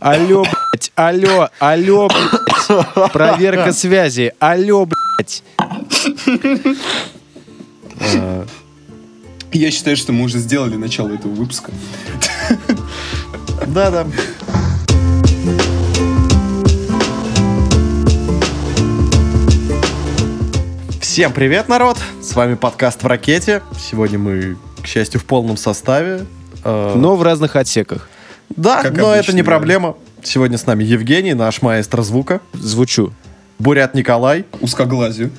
Алло, блядь, алло, алло, блядь. Проверка связи. Алло, блядь. Я считаю, что мы уже сделали начало этого выпуска. Да-да. Всем привет, народ! С вами подкаст в ракете. Сегодня мы, к счастью, в полном составе. Э, Но в разных отсеках. Да, как но обычно, это не да. проблема. Сегодня с нами Евгений, наш маэстро звука, Звучу. Бурят Николай, Узкоглазию.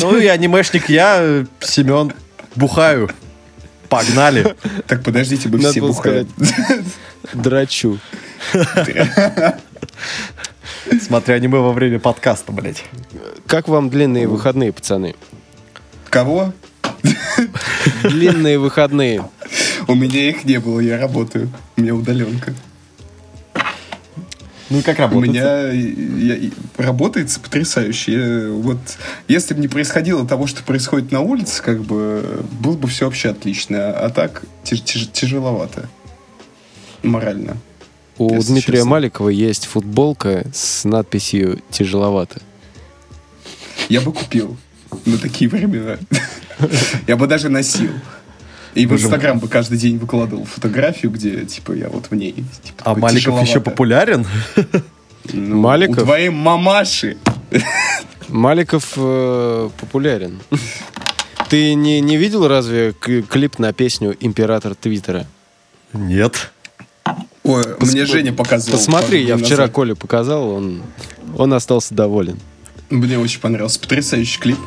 ну и анимешник я, Семен, бухаю. Погнали. Так, подождите, мы Надо все бухаем. Драчу. Смотря аниме во время подкаста, блядь. Как вам длинные выходные, пацаны? Кого? Длинные выходные. У меня их не было, я работаю. У меня удаленка. Ну и как У работает? меня я- и- работает потрясающе. Я вот если бы не происходило того, что происходит на улице, как бы было бы все вообще отлично. А так тяж- тяж- тяжеловато. Морально. У Дмитрия честно. Маликова есть футболка с надписью «Тяжеловато». Я бы купил на такие времена. Я бы даже носил. И в Боже. Инстаграм бы каждый день выкладывал фотографию, где, типа, я вот в ней. Типа, А Маликов тяжеловато. еще популярен? Ну, Маликов? У твоей мамаши. Маликов э, популярен. Ты не, не видел разве к- клип на песню «Император Твиттера»? Нет. Ой, Пос- мне Женя показывал. Посмотри, я дней вчера назад. Коле показал, он, он остался доволен. Мне очень понравился. Потрясающий клип.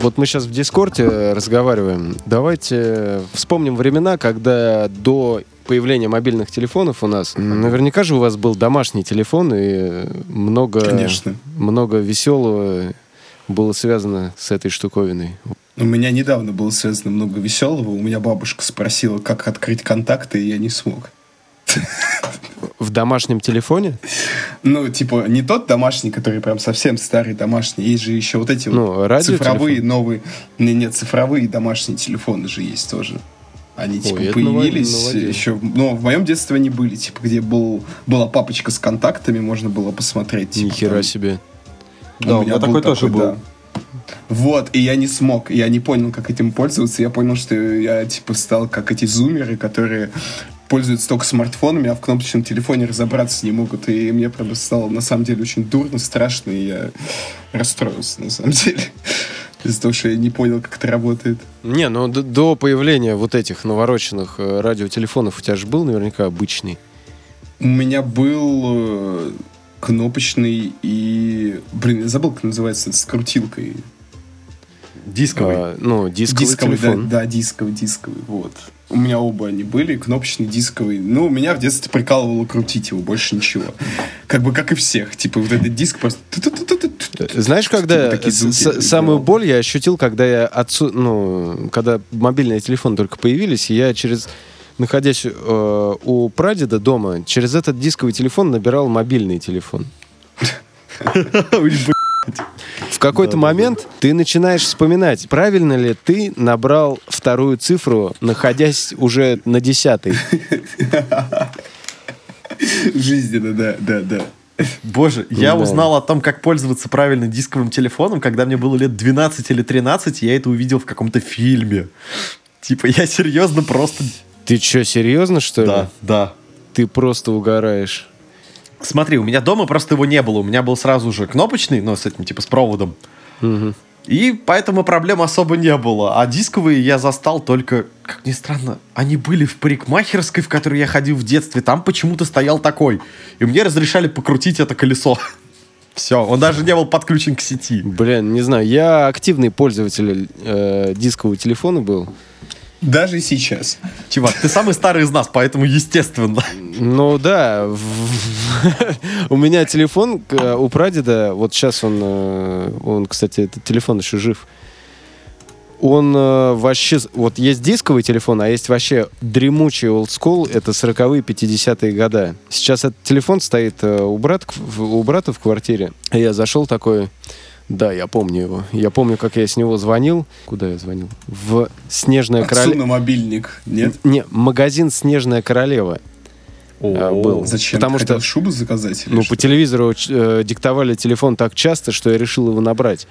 Вот мы сейчас в Дискорде разговариваем. Давайте вспомним времена, когда до появления мобильных телефонов у нас, наверняка же у вас был домашний телефон и много, Конечно. много веселого было связано с этой штуковиной. У меня недавно было связано много веселого. У меня бабушка спросила, как открыть контакты, и я не смог. В домашнем телефоне? Ну, типа, не тот домашний, который прям совсем старый домашний. Есть же еще вот эти Ну, вот цифровые новые... Не, нет, цифровые домашние телефоны же есть тоже. Они, типа, это появились новодел. еще... Ну, в моем детстве они были, типа, где был, была папочка с контактами, можно было посмотреть. Типа, Нихера там. себе. Да, у меня такой тоже был. да. Вот, и я не смог, я не понял, как этим пользоваться. Я понял, что я, типа, стал как эти зумеры, которые пользуются только смартфонами, а в кнопочном телефоне разобраться не могут. И мне правда стало, на самом деле, очень дурно, страшно, и я расстроился, на самом деле. Из-за того, что я не понял, как это работает. Не, ну д- до появления вот этих навороченных э, радиотелефонов у тебя же был наверняка обычный. У меня был э, кнопочный и... Блин, я забыл, как называется, с крутилкой. Дисковый. А, ну, дисковый, Дисковый, телефон. Да, да, дисковый, дисковый, вот. У меня оба они были, кнопочный, дисковый. Ну, меня в детстве прикалывало крутить его, больше ничего. Как бы, как и всех. Типа, вот этот диск просто... Знаешь, когда звуки с- самую боль я ощутил, когда я отцу, ну, когда мобильные телефоны только появились, я через находясь э, у прадеда дома, через этот дисковый телефон набирал мобильный телефон. В какой-то момент ты начинаешь вспоминать, правильно ли ты набрал вторую цифру, находясь уже на десятой. Жизненно, да, да, да. Боже, я Да. узнал о том, как пользоваться правильно дисковым телефоном, когда мне было лет 12 или 13, я это увидел в каком-то фильме. Типа, я серьезно просто... Ты что, серьезно, что ли? Да, да. Ты просто угораешь. Смотри, у меня дома просто его не было. У меня был сразу же кнопочный, но с этим, типа, с проводом. Мгм. И поэтому проблем особо не было. А дисковые я застал только, как ни странно, они были в парикмахерской, в которой я ходил в детстве. Там почему-то стоял такой. И мне разрешали покрутить это колесо. Все, он даже не был подключен к сети. Блин, не знаю, я активный пользователь э, дискового телефона был. Даже сейчас. Чувак, ты самый старый из нас, поэтому естественно. Ну да, у меня телефон у прадеда, вот сейчас он, э, он, кстати, этот телефон еще жив. Он э, вообще, вот есть дисковый телефон, а есть вообще дремучий олдскул, это 40-е, 50-е года. Сейчас этот телефон стоит э, у, брат, у брата в квартире. Я зашел такой, Да, я помню его. Я помню, как я с него звонил. Куда я звонил? В Снежная Королева. на мобильник, нет? Не, магазин Снежная Королева. А, был. Зачем? Потому Ты что- шубу заказать? Ну, что? по телевизору э, диктовали телефон так часто, что я решил его набрать.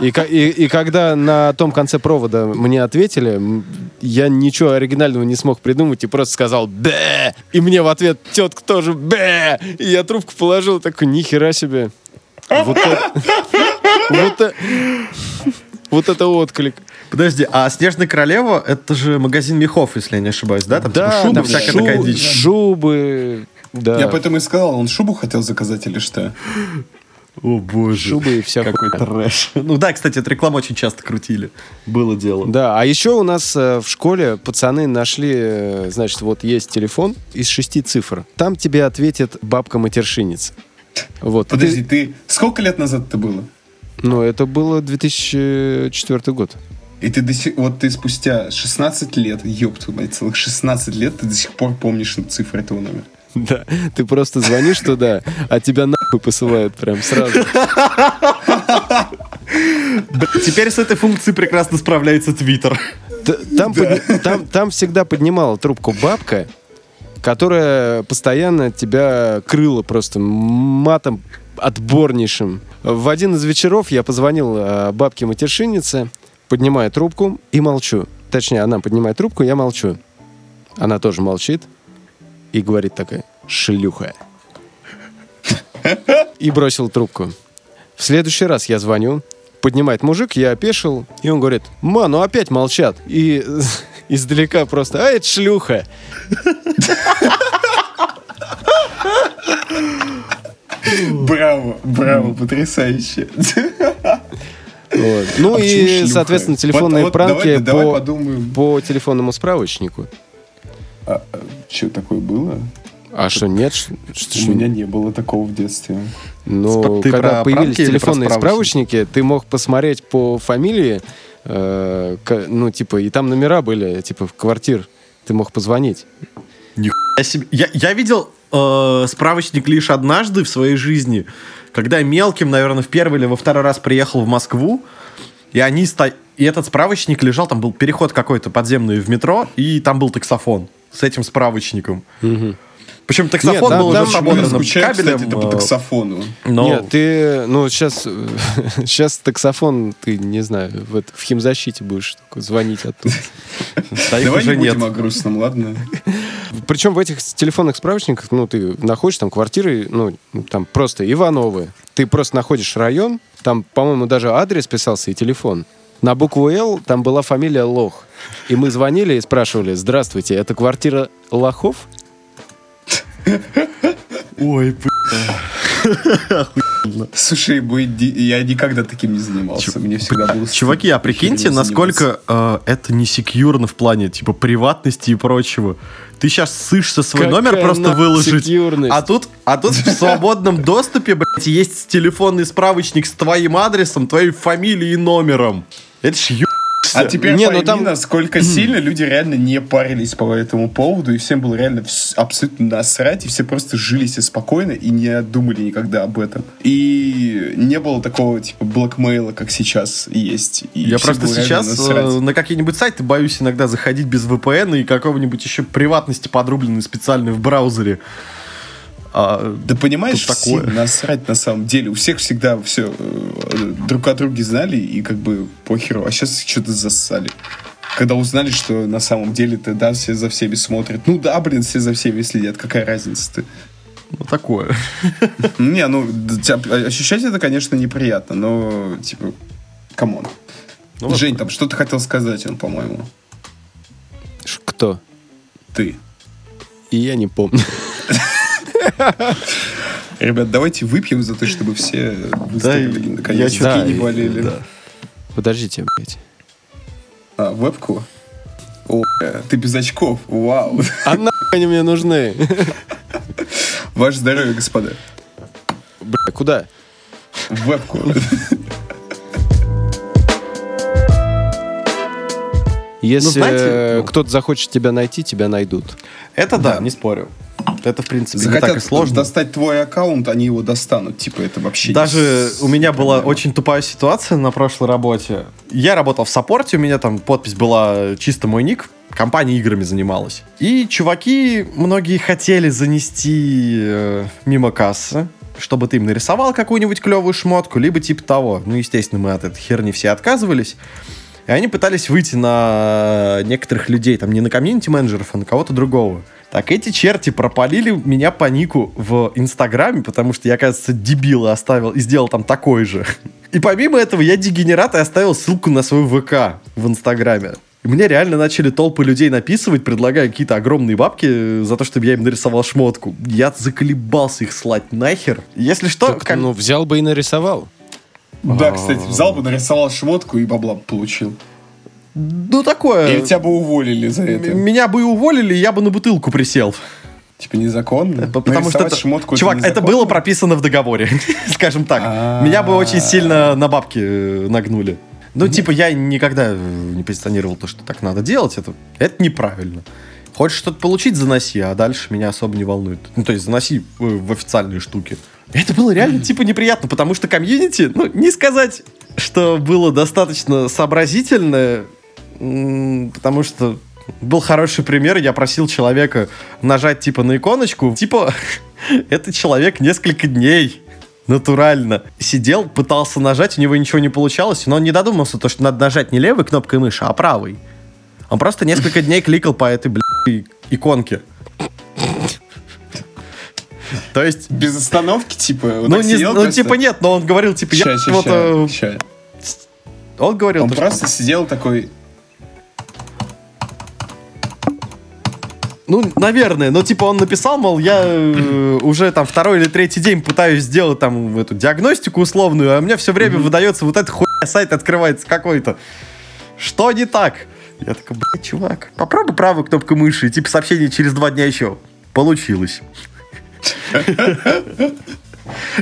И, ка- и- и когда на том конце провода мне ответили, я ничего оригинального не смог придумать и просто сказал «Бэ!» И мне в ответ тетка тоже «Бэ!» И я трубку положил, такой «Нихера себе!» Вот это... Вот это... Вот это отклик. Подожди, а Снежная Королева это же магазин мехов, если я не ошибаюсь, да? Там типа шубы, там всякая шу- такая дичь. Шубы, да. Я поэтому и сказал, он шубу хотел заказать или что? О боже. Шубы и вся Какой трэш. Ну да, кстати, эту рекламу очень часто крутили. Было дело. Да, а еще у нас э, в школе пацаны нашли, э, значит, вот есть телефон из шести цифр. Там тебе ответит бабка-матершинница. Вот. Подожди, ты- ты... Сколько лет назад это было? ну, это было 2004 год. И ты до сих... Вот ты спустя 16 лет, ёб твою мать, целых 16 лет ты до сих пор помнишь цифры этого номера. Да, ты просто звонишь туда, а тебя нахуй посылают прям сразу. Теперь с этой функцией прекрасно справляется Твиттер. Там, подни- там, там всегда поднимала трубку бабка, которая постоянно тебя крыла просто матом отборнейшим. В один из вечеров я позвонил э, бабке-матершиннице, поднимаю трубку и молчу. Точнее, она поднимает трубку, я молчу. Она тоже молчит и говорит такая, шлюха. И бросил трубку. В следующий раз я звоню, поднимает мужик, я опешил, и он говорит, ма, ну опять молчат. И издалека просто, а это шлюха. Браво, браво, потрясающе. Вот. Ну А и, шлюха? соответственно, телефонные Вот- пранки давай- давай по, подумаем. по телефонному справочнику. что такое было? А что, нет? Ш- У меня не было такого в детстве. Ну, когда про появились телефонные справочники, ты мог посмотреть по фамилии, э, ну, типа, и там номера были, типа, в квартир. Ты мог позвонить. Я, себе- я, я видел э, справочник лишь однажды в своей жизни, когда мелким, наверное, в первый или во второй раз приехал в Москву, и они ста- и этот справочник лежал, там был переход какой-то подземный в метро, и там был таксофон с этим справочником. Причем таксофон Нет, был там- уже с ободранным кабелем. кстати, это по э, таксофону. но- Нет, ты, ну, сейчас, сейчас таксофон, ты, не знаю, в, это- в химзащите будешь звонить оттуда. Давай не будем о грустном, ладно? Причем в этих телефонных справочниках, ну, ты находишь там квартиры, ну, там просто Ивановы. Ты просто находишь район, там, по-моему, даже адрес писался и телефон. На букву «Л» там была фамилия Лох. И мы звонили и спрашивали, здравствуйте, это квартира Лохов? Ой, Слушай, мы ди- я никогда таким не занимался. Мне всегда было... Чуваки, а прикиньте, насколько э, это не секьюрно в плане, типа, приватности и прочего. Ты сейчас сышься свой Какая номер просто выложить. секьюрность? А тут, а тут в свободном доступе, блядь, есть телефонный справочник с твоим адресом, твоей фамилией и номером. Это ж ё... А теперь Не, ну пойми, там- насколько сильно люди реально не парились по этому поводу, и всем было реально абсолютно насрать, и все просто жили себе спокойно и не думали никогда об этом. И не было такого, типа, блэкмейла, как сейчас есть. И Я просто сейчас э, на какие-нибудь сайты боюсь иногда заходить без VPN и какого-нибудь еще приватности подрубленной специальной в браузере. А, Да понимаешь, Тут всем такое. насрать на самом деле. У всех всегда все друг о друге знали и как бы похеру. А сейчас что-то засали. Когда узнали, что на самом деле-то, да, все за всеми смотрят. Ну да, блин, все за всеми следят. Какая разница-то? ну, такое. Не, ну, тебя- ощущать это, конечно, неприятно, но, типа, come on. Ну. Жень, там что-то хотел сказать он, по-моему. Кто? Ты. И я не помню. Ребят, давайте выпьем за то, чтобы все выздоровели, я наконец. чё- Да, не болели. да. Подождите, блядь. А, вебку? О, бля, ты без очков. Вау. А нахуй они мне нужны? Ваше здоровье, господа. Бля, куда? В вебку. Если знаете, э, ну- кто-то захочет тебя найти, тебя найдут. Это да, Да. не спорю. Это, в принципе, не Захотят так и сложно. достать твой аккаунт, они его достанут. Типа, это вообще... не Даже у меня была проблема. очень тупая ситуация на прошлой работе. Я работал в саппорте, у меня там подпись была чисто мой ник. Компания играми занималась. И чуваки, многие хотели занести э, мимо кассы, чтобы ты им нарисовал какую-нибудь клевую шмотку, либо типа того. Ну, естественно, мы от этой херни все отказывались. И они пытались выйти на некоторых людей, там не на комьюнити-менеджеров, а на кого-то другого. Так эти черти пропалили меня по нику в Инстаграме, потому что я, кажется, дебила оставил и сделал там такой же. И помимо этого я дегенерат и оставил ссылку на свой ВК в Инстаграме. И мне реально начали толпы людей написывать, предлагая какие-то огромные бабки за то, чтобы я им нарисовал шмотку. Я заколебался их слать нахер. Если что, Так, ком- ну, взял бы и нарисовал. Да, кстати, взял бы, нарисовал шмотку и бабла получил. Ну такое. Или тебя бы уволили за это. Меня бы и уволили, я бы на бутылку присел. Типа незаконно. П- Потому что это, шмотку чувак, это незаконно? было прописано в договоре, скажем так. А. Меня бы очень сильно на бабки э, нагнули. Ну, типа, я никогда э, не позиционировал то, что так надо делать. Это, это неправильно. Хочешь что-то получить, заноси, а дальше меня особо не волнует. Ну, то есть, заноси э, в официальные штуки. Это было реально, типа, неприятно, потому что комьюнити, ну, не сказать, что было достаточно сообразительное, потому что был хороший пример, я просил человека нажать, типа, на иконочку, типа, этот человек несколько дней натурально сидел, пытался нажать, у него ничего не получалось, но он не додумался, то, что надо нажать не левой кнопкой мыши, а правой. Он просто несколько дней кликал по этой, блядь, иконке. То есть, Без остановки, типа, ну, не- ну, просто. типа нет, но он говорил, типа, я Ща, ща, вот, ща, э, он говорил, Он что- просто сидел такой, Ну, наверное, но типа он написал, мол, я э, уже там второй или третий день пытаюсь сделать там эту диагностику условную, а у меня все время выдается вот эта хуйня, сайт открывается какой-то. Что не так? Я такой, блядь, чувак, попробуй правую кнопку мыши, и типа сообщение через два дня еще. Получилось.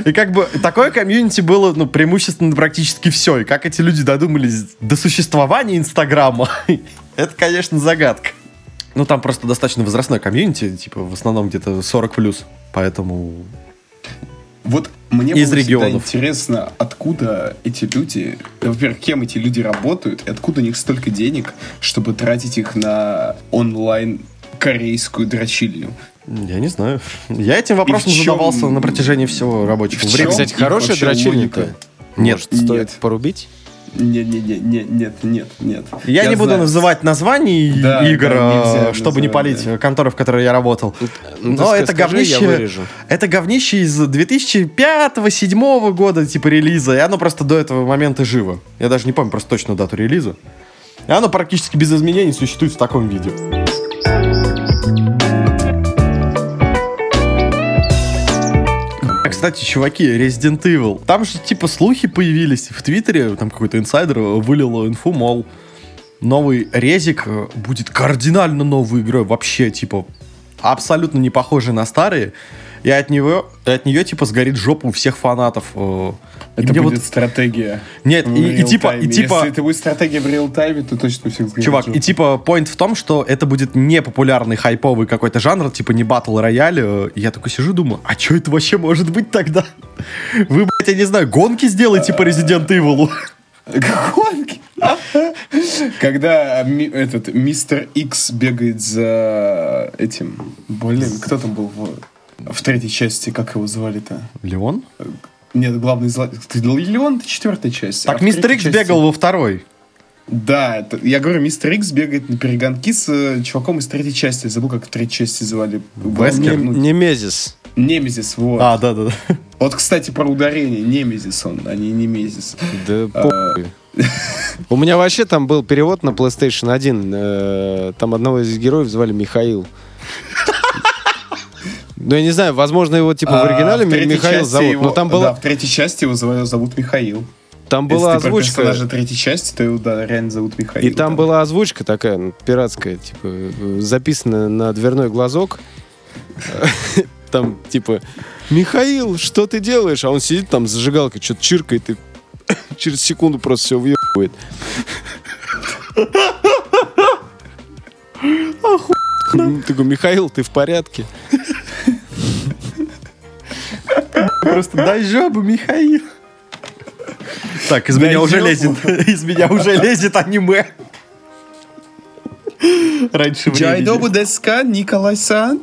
И как бы такое комьюнити было, ну, преимущественно практически все. И как эти люди додумались до существования Инстаграма, это, конечно, загадка. Ну, там просто достаточно возрастной комьюнити, типа, в основном где-то 40+. плюс, Поэтому... Вот мне Из было всегда регионов. интересно, откуда эти люди, во-первых, кем эти люди работают, и откуда у них столько денег, чтобы тратить их на онлайн корейскую дрочильню. Я не знаю. Я этим вопросом чем- задавался на протяжении всего рабочего времени. кстати, хорошая дрочильня-то? Нет. Может, стоит Нет. порубить? Не, не, не, не, нет, нет, нет. Я, не буду знаю. называть названий Да, игр, да, чтобы не палить да. конторы, в которой я работал. Ну, Но это скажи, говнище... я. Это говнище из 2005-2007 года, типа, релиза, и оно просто до этого момента живо. Я даже не помню просто точно дату релиза. И оно практически без изменений существует в таком виде. А, Кстати, чуваки, Resident Evil. Там же, типа, слухи появились в Твиттере, там какой-то инсайдер вылил инфу, мол, новый резик э, будет кардинально новой игрой, вообще, типа, абсолютно не похожей на старые. И от него, от нее, типа, сгорит жопа у всех фанатов. э. Это будет вот- стратегия. Нет, и, и типа, и типа, Если это будет стратегия в реал-тайме, то точно всех сгорит Чувак, и типа, point в том, что это будет не популярный хайповый какой-то жанр, типа не батл рояль. э, я такой сижу, думаю, а что это вообще может быть тогда? Вы, блядь, я не знаю, гонки сделайте по Resident Evil. Гонки. Когда этот мистер Икс бегает за этим... Блин, кто там был в, в третьей части? Как его звали-то? Леон? Нет, главный зло... Ты Леон, это четвертая часть. А Так в мистер Икс части- бегал во второй. Да, это- я говорю, мистер Икс бегает на перегонки с э, чуваком из третьей части. Я забыл, как в третьей части звали. Вескер? Не- Ну, Немезис. Немезис, вот. А, да-да-да. Вот, кстати, про ударение. Немезис он, а не Немезис. Да А, похуй. У меня вообще там был перевод на PlayStation 1. э, Там одного из героев звали Михаил. Ну, я не знаю, возможно, его типа в А, оригинале в Ми- третьей Михаил зовут. его- Но там Да, была, в третьей части его зовут, Михаил. там была Если ты персонажа озвучка. третьей части, то его, да, реально зовут Михаил. И там да. была озвучка такая, ну, пиратская, типа, записанная на дверной глазок. Там, типа, Михаил, что ты делаешь? А он сидит там с зажигалкой, что-то чиркает и через секунду просто все въебывает. Такой, Михаил, ты в порядке? Просто дай жопу, Михаил. Так, из Дай меня уже лезет, из меня уже лезет аниме. Раньше Джайдобу. Деска, Николай-сан.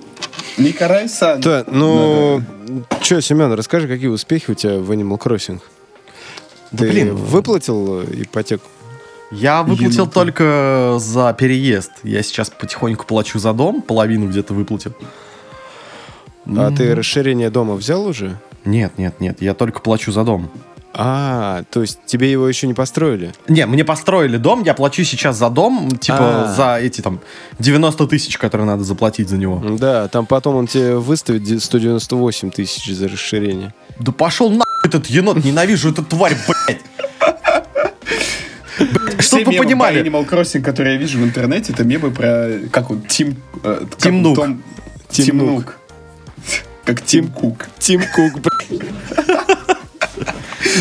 Николай-сан. Да, ну, что, Семен, расскажи, какие успехи у тебя в Animal Crossing? Да Ты блин, выплатил э, ипотеку? Я выплатил Енота. только за переезд. Я сейчас потихоньку плачу за дом, половину где-то выплатил. А ты расширение дома взял уже? Нет, нет, нет, я только плачу за дом. А, то есть тебе его еще не построили? Не, мне построили дом, я плачу сейчас за дом, типа А. за эти там 90 тысяч, которые надо заплатить за него. Да, там потом он тебе выставит де- 198 тысяч за расширение. Да пошел на этот енот, ненавижу эту тварь, блядь. Чтоб вы понимали, по Animal Crossing, которые я вижу в интернете, это мемы про, как он, Тим... э, как Как Тим Кук. Тим Кук, блядь.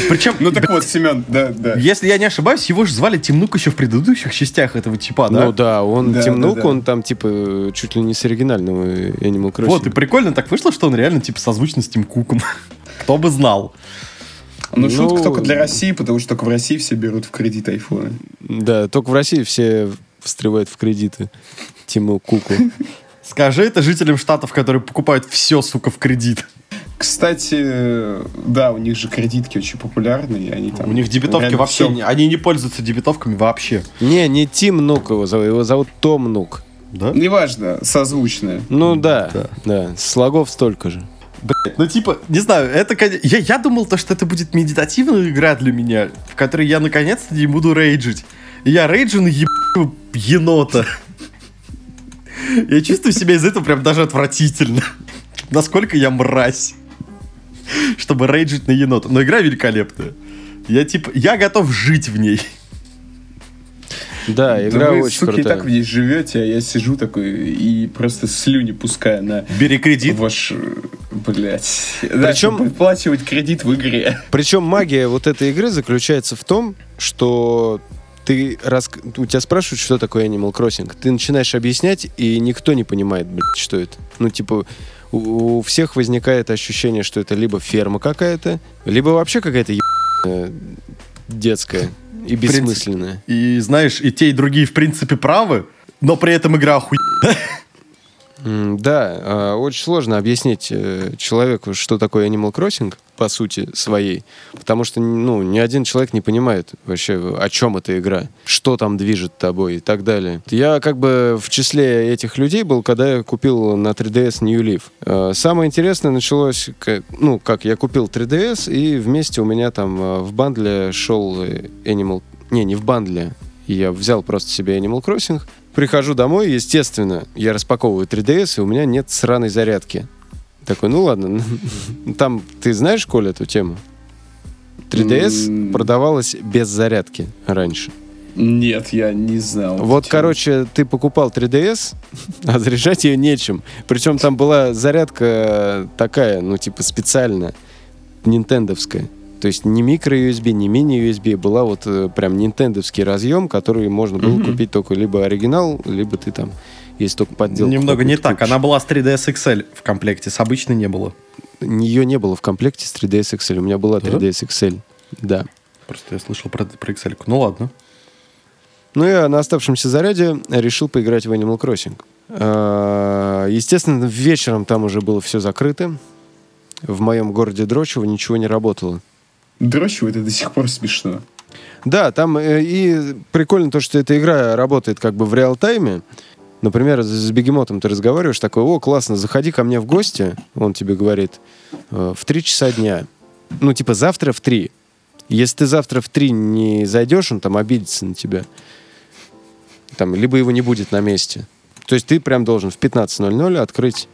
причем, Ну так вот, Семен, да, да. если я не ошибаюсь, его же звали Тимнук еще в предыдущих частях этого типа, да? Ну да, он Да, Тим да, да. он там типа чуть ли не с оригинального Animal Crossing. Вот, и прикольно так вышло, что он реально типа созвучно с Тим Куком. Кто бы знал. Ну, шутка Ну, только для России, потому что только в России все берут в кредит айфоны. Да, только в России все встревают в кредиты Тиму Куку. Скажи это жителям штатов, которые покупают все, сука, в кредит. Кстати, да, у них же кредитки очень популярные, и они там... У них дебетовки вообще... не- Они не пользуются дебетовками вообще. Не, не Тим Нук его зовут, его зовут Том Нук. Да? Неважно, созвучные. Ну да, Да. да, слогов столько же. Ну, типа, не знаю, это, я, я думал, то, что это будет медитативная игра для меня, в которой я наконец-то не буду рейджить. И я рейджу на ебаного енота. Я чувствую себя из этого прям даже отвратительно. Насколько я мразь. Чтобы рейджить на енота. Но игра великолепная. Я типа, я готов жить в ней. Да, игра Да вы, очень суки, и крутая. так в ней живете, а я сижу такой и просто слюни пускаю на Бери кредит. ваш... Блять. Причем- выплачивать кредит в игре. Причем магия вот этой игры заключается в том, что ты рас... у тебя спрашивают, что такое Animal Crossing. Ты начинаешь объяснять, и никто не понимает, блядь, что это. Ну, типа, у, у всех возникает ощущение, что это либо ферма какая-то, либо вообще какая-то ебаная детская и бессмысленная. И знаешь, и те, и другие в принципе правы, но при этом игра охуенная. Да, а, очень сложно объяснить э, человеку, что такое Animal Crossing, по сути своей, потому что ну, ни один человек не понимает вообще, о чем эта игра, что там движет тобой и так далее. Я как бы в числе этих людей был, когда я купил на 3DS New Leaf. Э, Самое интересное началось, ну, как я купил 3DS, и вместе у меня там э, в бандле шел Animal... Не, не в бандле, я взял просто себе Animal Crossing, Прихожу домой, естественно, я распаковываю 3DS, и у меня нет сраной зарядки. Такой, ну ладно, там, ты знаешь, Коля, эту тему? 3DS М. продавалась без зарядки раньше. Нет, я не знал. Вот, короче, ты покупал 3DS, а заряжать ее нечем. Причем там была зарядка такая, ну, типа специальная, нинтендовская. То есть не микро-USB, не мини-USB. Была вот э, прям нинтендовский разъем, который можно было Мгм. купить только либо оригинал, либо ты там, если только подделку. Немного не так. купишь. Она была с 3DS XL в комплекте, с обычной не было. Ее не было в комплекте с 3DS XL. У меня была Да? 3DS XL. Да. Просто я слышал про, про XL. Ну ладно. Ну, я на оставшемся заряде решил поиграть в Animal Crossing. А, Естественно, вечером там уже было все закрыто. В моем городе Дрочево ничего не работало. Дрочево это до сих пор смешно. Да, там э, и прикольно то, что эта игра работает как бы в реал-тайме. Например, с- бегемотом ты разговариваешь, такой, о, классно, заходи ко мне в гости, он тебе говорит, «э, в 3 часа дня. Ну, типа, завтра в 3. Если ты завтра в 3 не зайдешь, он там обидится на тебя. Там, либо его не будет на месте. То есть ты прям должен в 15.00 открыть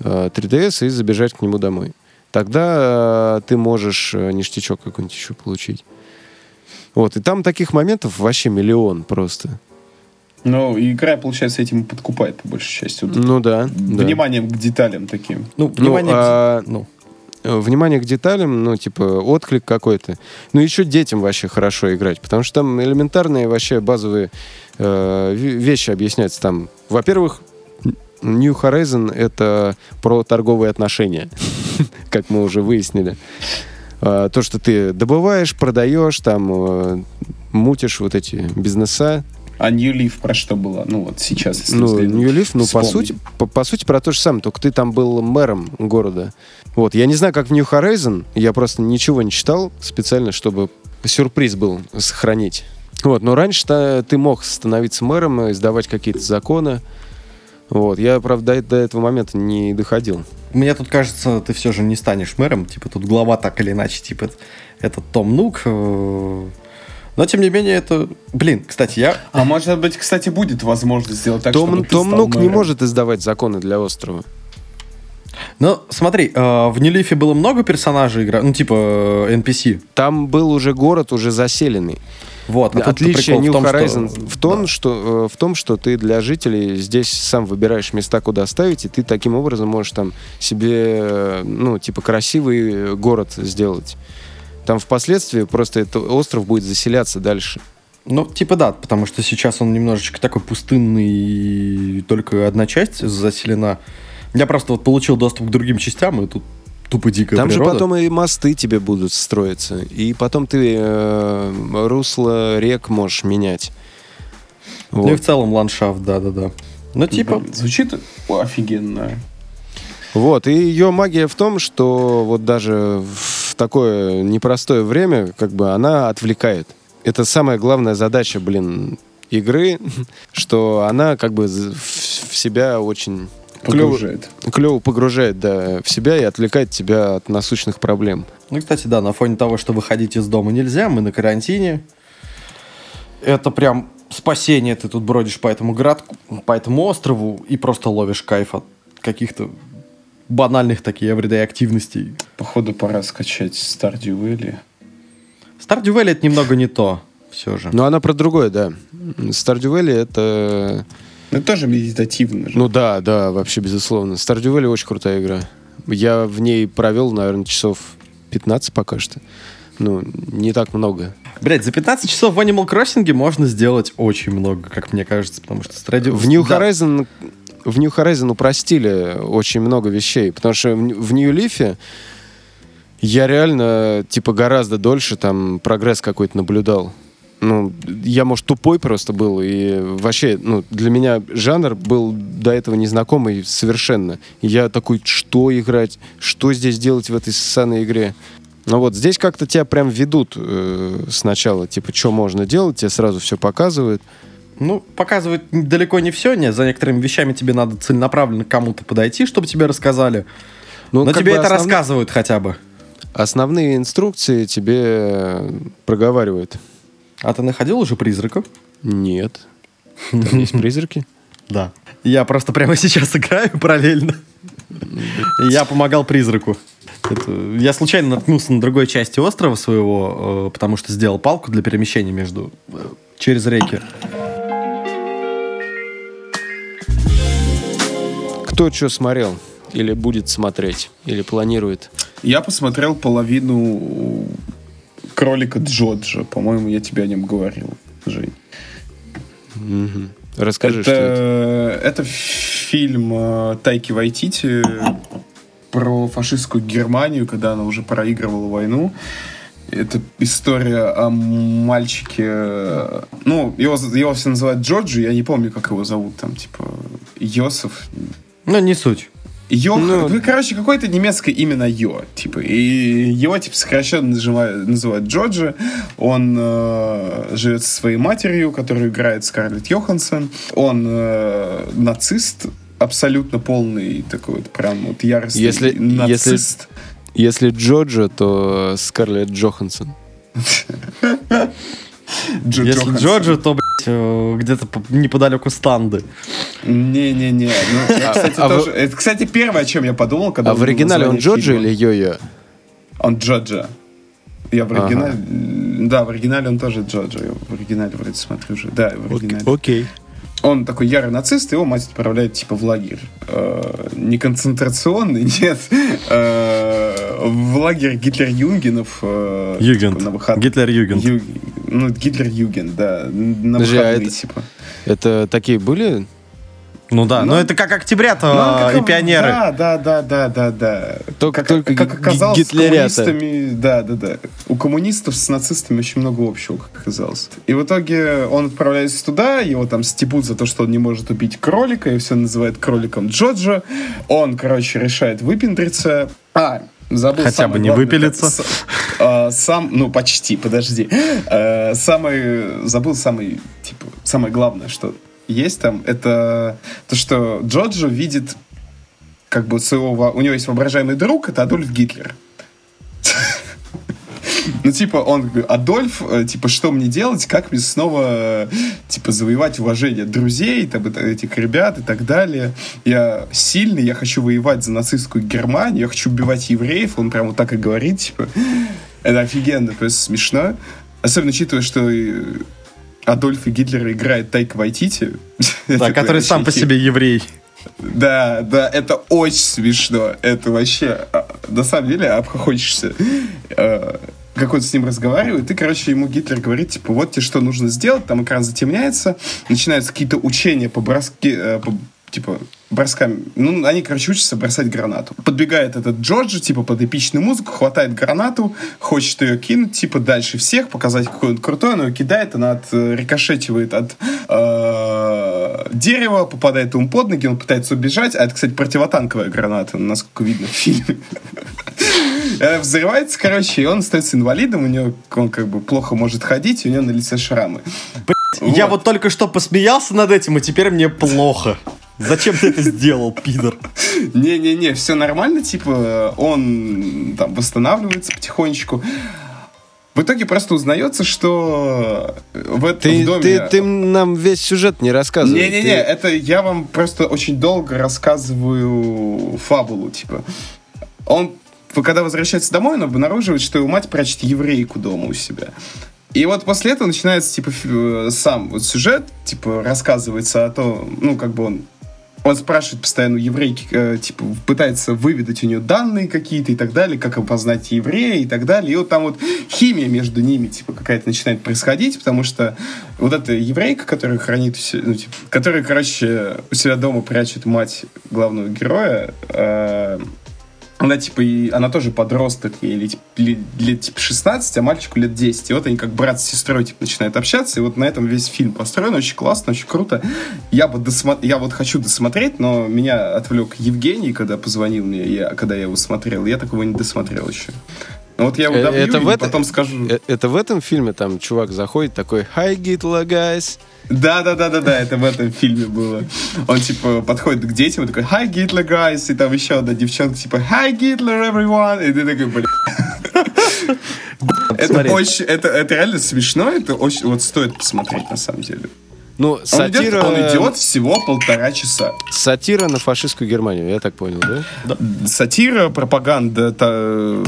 э, 3DS и забежать к нему домой. Тогда э, ты можешь э, ништячок какой-нибудь еще получить. Вот, и там таких моментов вообще миллион просто. Но игра, получается, этим и подкупает, по большей части. Вот Ну да. да. Вниманием к деталям таким. Ну, внимание. к- а, ну, Э, Внимание к деталям, ну, типа, отклик какой-то. Ну, еще детям вообще хорошо играть, потому что там элементарные вообще базовые э, ве- вещи объясняются. Там, во-первых, New Horizon — это про торговые отношения. как мы уже выяснили. А, То, что ты добываешь, продаешь, там э, мутишь вот эти бизнеса. А New Leaf про что было? Ну вот сейчас, если Ну, взглянуть. New Leaf, ну, по сути, по, по сути, про то же самое, только ты там был мэром города. Вот, я не знаю, как в New Horizon, я просто ничего не читал специально, чтобы сюрприз был сохранить. Вот, но раньше-то ты мог становиться мэром, издавать какие-то законы. Вот, я, правда, до, этого момента не доходил. Мне тут кажется, ты все же не станешь мэром. Типа тут глава так или иначе, типа это Том Нук. э, Но тем не менее это... Блин, кстати, я... А может быть, кстати, будет возможность сделать так, Том, чтобы ты Том Нук не мэром. может издавать законы для острова. Ну, смотри, э, в Нью-Лифе было много персонажей игра, ну, типа э, NPC. Там был уже город уже заселенный. Вот, а Отличие New в том, что- Horizon в, том, Да. что, в том, что ты для жителей здесь сам выбираешь места, куда ставить, и ты таким образом можешь там себе, э, ну, типа, красивый город сделать. Там впоследствии просто этот остров будет заселяться дальше. Ну, типа да, потому что сейчас он немножечко такой пустынный, и только одна часть заселена. Я просто вот получил доступ к другим частям, и тут тупо дикая Там природа. же потом и мосты тебе будут строиться, и потом ты э, русло рек можешь менять. Ну и Вот. в целом ландшафт, да-да-да. Ну, типа, Блин, Звучит офигенно. Вот, и ее магия в том, что вот даже в такое непростое время, как бы она отвлекает. Это самая главная задача, блин, игры, что она как бы в себя очень Погружает. клево погружает да, в себя и отвлекает тебя от насущных проблем. Ну, кстати, да, на фоне того, что выходить из дома нельзя, мы на карантине. Это прям спасение. Ты тут бродишь по этому городку, по этому острову и просто ловишь кайф от каких-то банальных таких everyday активностей. Походу, пора скачать Stardew Valley. Stardew Valley это немного не то, все же. Но она про другое, да. Stardew Valley это... Ну, это тоже медитативно же. Ну да, да, вообще безусловно. Stardew Valley очень крутая игра. Я в ней провел, наверное, часов 15 пока что. Ну, не так много. Блять, за 15 часов в Animal Crossing можно сделать очень много, как мне кажется, потому что Stardew... В New Да. Horizon в New Horizon упростили очень много вещей, потому что в New Leaf я реально, типа, гораздо дольше там прогресс какой-то наблюдал. Ну, я, может, тупой просто был, и вообще, ну, для меня жанр был до этого незнакомый совершенно. Я такой, что играть, что здесь делать в этой ссаной игре? Ну вот, здесь как-то тебя прям ведут э, сначала, типа, что можно делать, тебе сразу все показывают. Ну, показывать далеко не все, не, за некоторыми вещами тебе надо целенаправленно к кому-то подойти, чтобы тебе рассказали. Ну, Но тебе это основ- рассказывают хотя бы. Основные инструкции тебе проговаривают. А ты находил уже призраков? Нет. Там есть призраки. Да. Я просто прямо сейчас играю параллельно. Я помогал призраку. Это- я случайно наткнулся на другой части острова своего, э, потому что сделал палку для перемещения между э, через реки. Кто что смотрел? Или будет смотреть? Или планирует? Я посмотрел половину кролика Джоджа. По-моему, я тебе о нем говорил, Жень. Мгм. Расскажи, это, что это. это фильм э, Тайки Вайтити про фашистскую Германию, когда она уже проигрывала войну. Это история о мальчике... э, Ну, его, его все называют Джорджи, я не помню, как его зовут там, типа, Йосиф. Ну, не суть. Йох, Ну, ну, короче, какое-то немецкое имя на Йо, типа, и его, типа, сокращенно нажимают- называют Джорджи, он э, живет со своей матерью, которую играет Скарлетт Йоханссон, он э, нацист, абсолютно полный такой вот прям вот яростный Если- если- нацист. Если Джоджо, то Скарлетт Джоханссон. Джо Если. Джорджи, то, э, где-то по- неподалеку Станды. Не-не-не. Ну, я, кстати, а тоже- Это, кстати, первое, о чем я подумал, когда А в оригинале он фильма. или Йо-Йо? Он Джоджо. Я в Ага. оригинале... Да, в оригинале он тоже Джоджо. Я в оригинале вроде смотрю уже. Да, в оригинале. Окей. Он такой ярый нацист, и его мать отправляет типа в лагерь. Э, не концентрационный, нет. Э, в лагерь Гитлер-Юнгенов. э, Югент. типа, на выход- Гитлер-Югент. Ю- Ну, Гитлер-Югент, да. На Подожди, а выходные, это- типа. Это такие были Ну да, Ну, но это как октября-то Ну, он а, как- и пионеры. Да, да, да, да, да, да. Только- как, только как оказалось, гитлерята. с коммунистами, да, да, да. У коммунистов с нацистами очень много общего, как оказалось. И в итоге он отправляется туда, его там стебут за то, что он не может убить кролика, и все называют кроликом Джоджо. Он, короче, решает выпендриться. А, забыл Хотя бы не главное. выпилиться. С- а, сам, ну, почти, подожди. Э, самый, забыл самый, типа, самое главное, что есть там, это то, что Джоджо видит как бы своего, во- у него есть воображаемый друг, это Адольф Гитлер. Ну, типа, он Адольф, э, типа, что мне делать, как мне снова, э, типа, завоевать уважение друзей, там, этих ребят и так далее. Я сильный, я хочу воевать за нацистскую Германию, я хочу убивать евреев, он прям вот так и говорит, типа. Это офигенно, просто смешно. Особенно учитывая, что э, Адольф и Гитлер играет Тайка Вайтити. Да, который сам по себе еврей. Да, да, это очень смешно. Это вообще, а, на самом деле, обхохочешься. Как он с ним разговаривает, и, короче, ему Гитлер говорит, типа, вот тебе что нужно сделать, там экран затемняется, начинаются какие-то учения по броске, э, по, типа, бросками. Ну, они, короче, учатся бросать гранату. Подбегает этот Джорджи, типа, под эпичную музыку, хватает гранату, хочет ее кинуть, типа, дальше всех, показать, какой он крутой, он ее кидает, она от, э, рикошетивает от э, дерева, попадает ему под ноги, он пытается убежать, а это, кстати, противотанковая граната, насколько видно в фильме. Она взрывается, короче, и он остается инвалидом, у него, он как бы плохо может ходить, и у него на лице шрамы. Я вот только что посмеялся над этим, и теперь мне плохо. Зачем ты это сделал, пидор? Не-не-не, все нормально, типа, он там восстанавливается потихонечку. В итоге просто узнается, что в этом Ты, доме... ты, ты нам весь сюжет не рассказывай. Не-не-не, Ты- это я вам просто очень долго рассказываю фабулу, типа. Он, когда возвращается домой, он обнаруживает, что его мать прячет еврейку дома у себя. И вот после этого начинается, типа, э, сам вот сюжет, типа, рассказывается о том, ну, как бы он он спрашивает постоянно у еврейки, э, типа, пытается выведать у нее данные какие-то и так далее, как опознать еврея и так далее. И вот там вот химия между ними, типа, какая-то начинает происходить, потому что вот эта еврейка, которая хранит, ну, типа, которая, короче, у себя дома прячет мать главного героя, э, она, типа, и, она тоже подросток, ей лет, лет, лет, типа, 16, а мальчику лет 10. И вот они как брат с сестрой, типа, начинают общаться, и вот на этом весь фильм построен, очень классно, очень круто. Я, бы досмо... я вот хочу досмотреть, но меня отвлек Евгений, когда позвонил мне, я, когда я его смотрел. Я такого не досмотрел еще. Ну вот я Э, добью это в это- потом скажу. Э, Это в этом фильме там чувак заходит такой «Hi, Hitler, guys!» Да, да, да, да, да, это в этом фильме было. Он типа подходит к детям и такой Hi Hitler, guys, и там еще одна девчонка типа Hi Hitler, everyone, и ты такой, блин. Это Смотри. очень, это, это реально смешно, это очень, вот стоит посмотреть на самом деле. Ну, Он, сатира, идет, он идет всего полтора часа. сатира на фашистскую Германию, я так понял, да? Сатира, пропаганда, это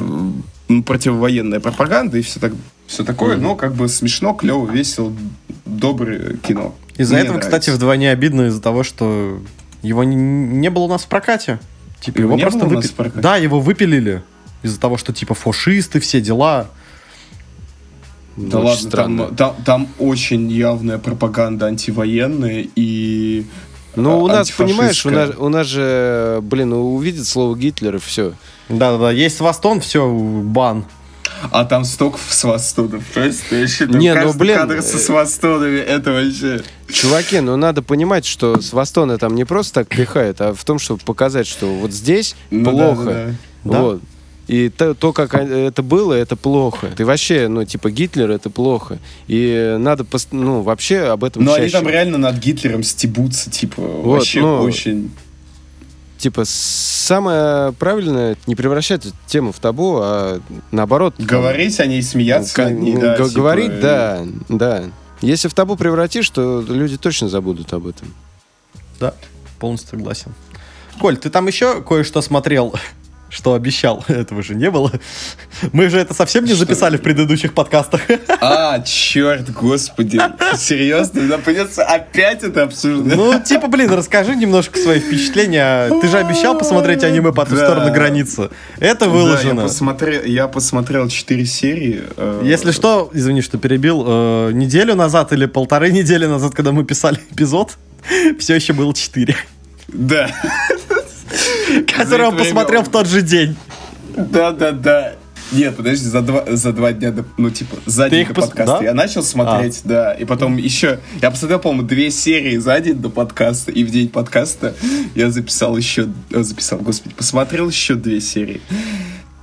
противовоенная пропаганда и все, так, все такое, но как бы смешно, клево, весело, доброе кино. Из-за Мне этого, нравится. кстати, вдвойне обидно из-за того, что его не, не было у нас в прокате. Типа, Его его, не просто было у нас выпи- в прокате? Да, его выпилили. Из-за того, что типа фашисты, все дела. Да Очень ладно, странно. там, там, там очень явная пропаганда антивоенная и Ну, а, у нас, понимаешь, у нас, у нас же, блин, увидит слово Гитлер и все. Да-да-да, есть свастон, все, бан. А там столько свастонов. Там Не, ну, блин, кадр со э, свастонами, это вообще... Чуваки, ну надо понимать, что с Вастона там не просто так пихают, а в том, чтобы показать, что вот здесь Ну плохо. да, да. Да. Вот. И то, то, как это было, это плохо. Ты вообще, ну, типа, Гитлер, это плохо. И надо, ну, вообще об этом Но чаще. они там реально над Гитлером стебутся, типа, вообще ну, очень... Типа, самое правильное не превращать эту тему в табу, а наоборот. Говорить о ней, смеяться над ней, да, г- типа, Говорить, э, да, да. Если в табу превратишь, то люди точно забудут об этом. Да, полностью согласен. Коль, ты там еще кое-что смотрел, что обещал? Этого же не было. Мы же это совсем не Что? записали в предыдущих подкастах. А, черт, господи. Серьезно? Нам придется опять это обсуждать? Ну, типа, блин, расскажи немножко свои впечатления. Ты же обещал посмотреть аниме по ту Да. сторону границы. Это Да, я выложено. посмотрел, я посмотрел 4 серии. э, Если что, извини, что перебил, э, неделю назад или полторы недели назад, когда мы писали эпизод, все еще было 4. Да. Который он посмотрел в тот же день. Да, да, да. Нет, подожди, за два, за два дня до, ну, типа, за Ты день до пос- подкаста да? я начал смотреть, да, и потом еще, я посмотрел, по-моему, две серии за день до подкаста, и в день подкаста я записал еще, э, записал, господи, посмотрел еще две серии.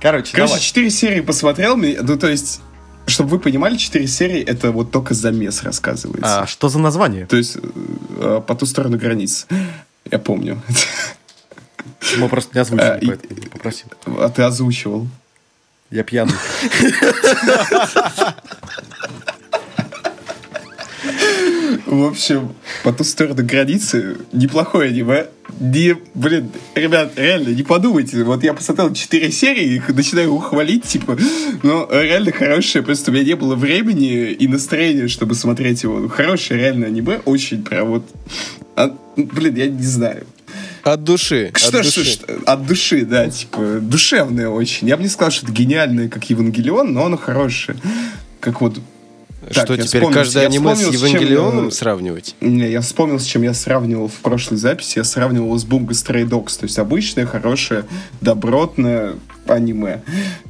Короче, Короче, давай. четыре серии посмотрел, ну, то есть, чтобы вы понимали, четыре серии, это вот только замес рассказывается. А, что за название? То есть, э, по ту сторону границ. Я помню. Мы просто не озвучили, и- поэтому попросил. А ты озвучивал. Я пьяный. В общем, по ту сторону границы неплохое аниме. Не, блин, ребят, реально, не подумайте. Вот я посмотрел 4 серии, их начинаю ухвалить, типа, ну, реально хорошее, просто у меня не было времени и настроения, чтобы смотреть его. Ну, хорошее реально аниме, очень прям вот... а, блин, я не знаю. От души. от Что, души. что, что, от души, да, типа, душевное очень. Я бы не сказал, что это гениальное, как Евангелион, но оно хорошее. Как вот... Что Так, я теперь вспомнил, каждое аниме с с чем, Евангелионом э, сравнивать? Не, я вспомнил, с чем я сравнивал в прошлой записи. Я сравнивал с Bungo Stray Dogs. То есть обычное, хорошее, добротное аниме.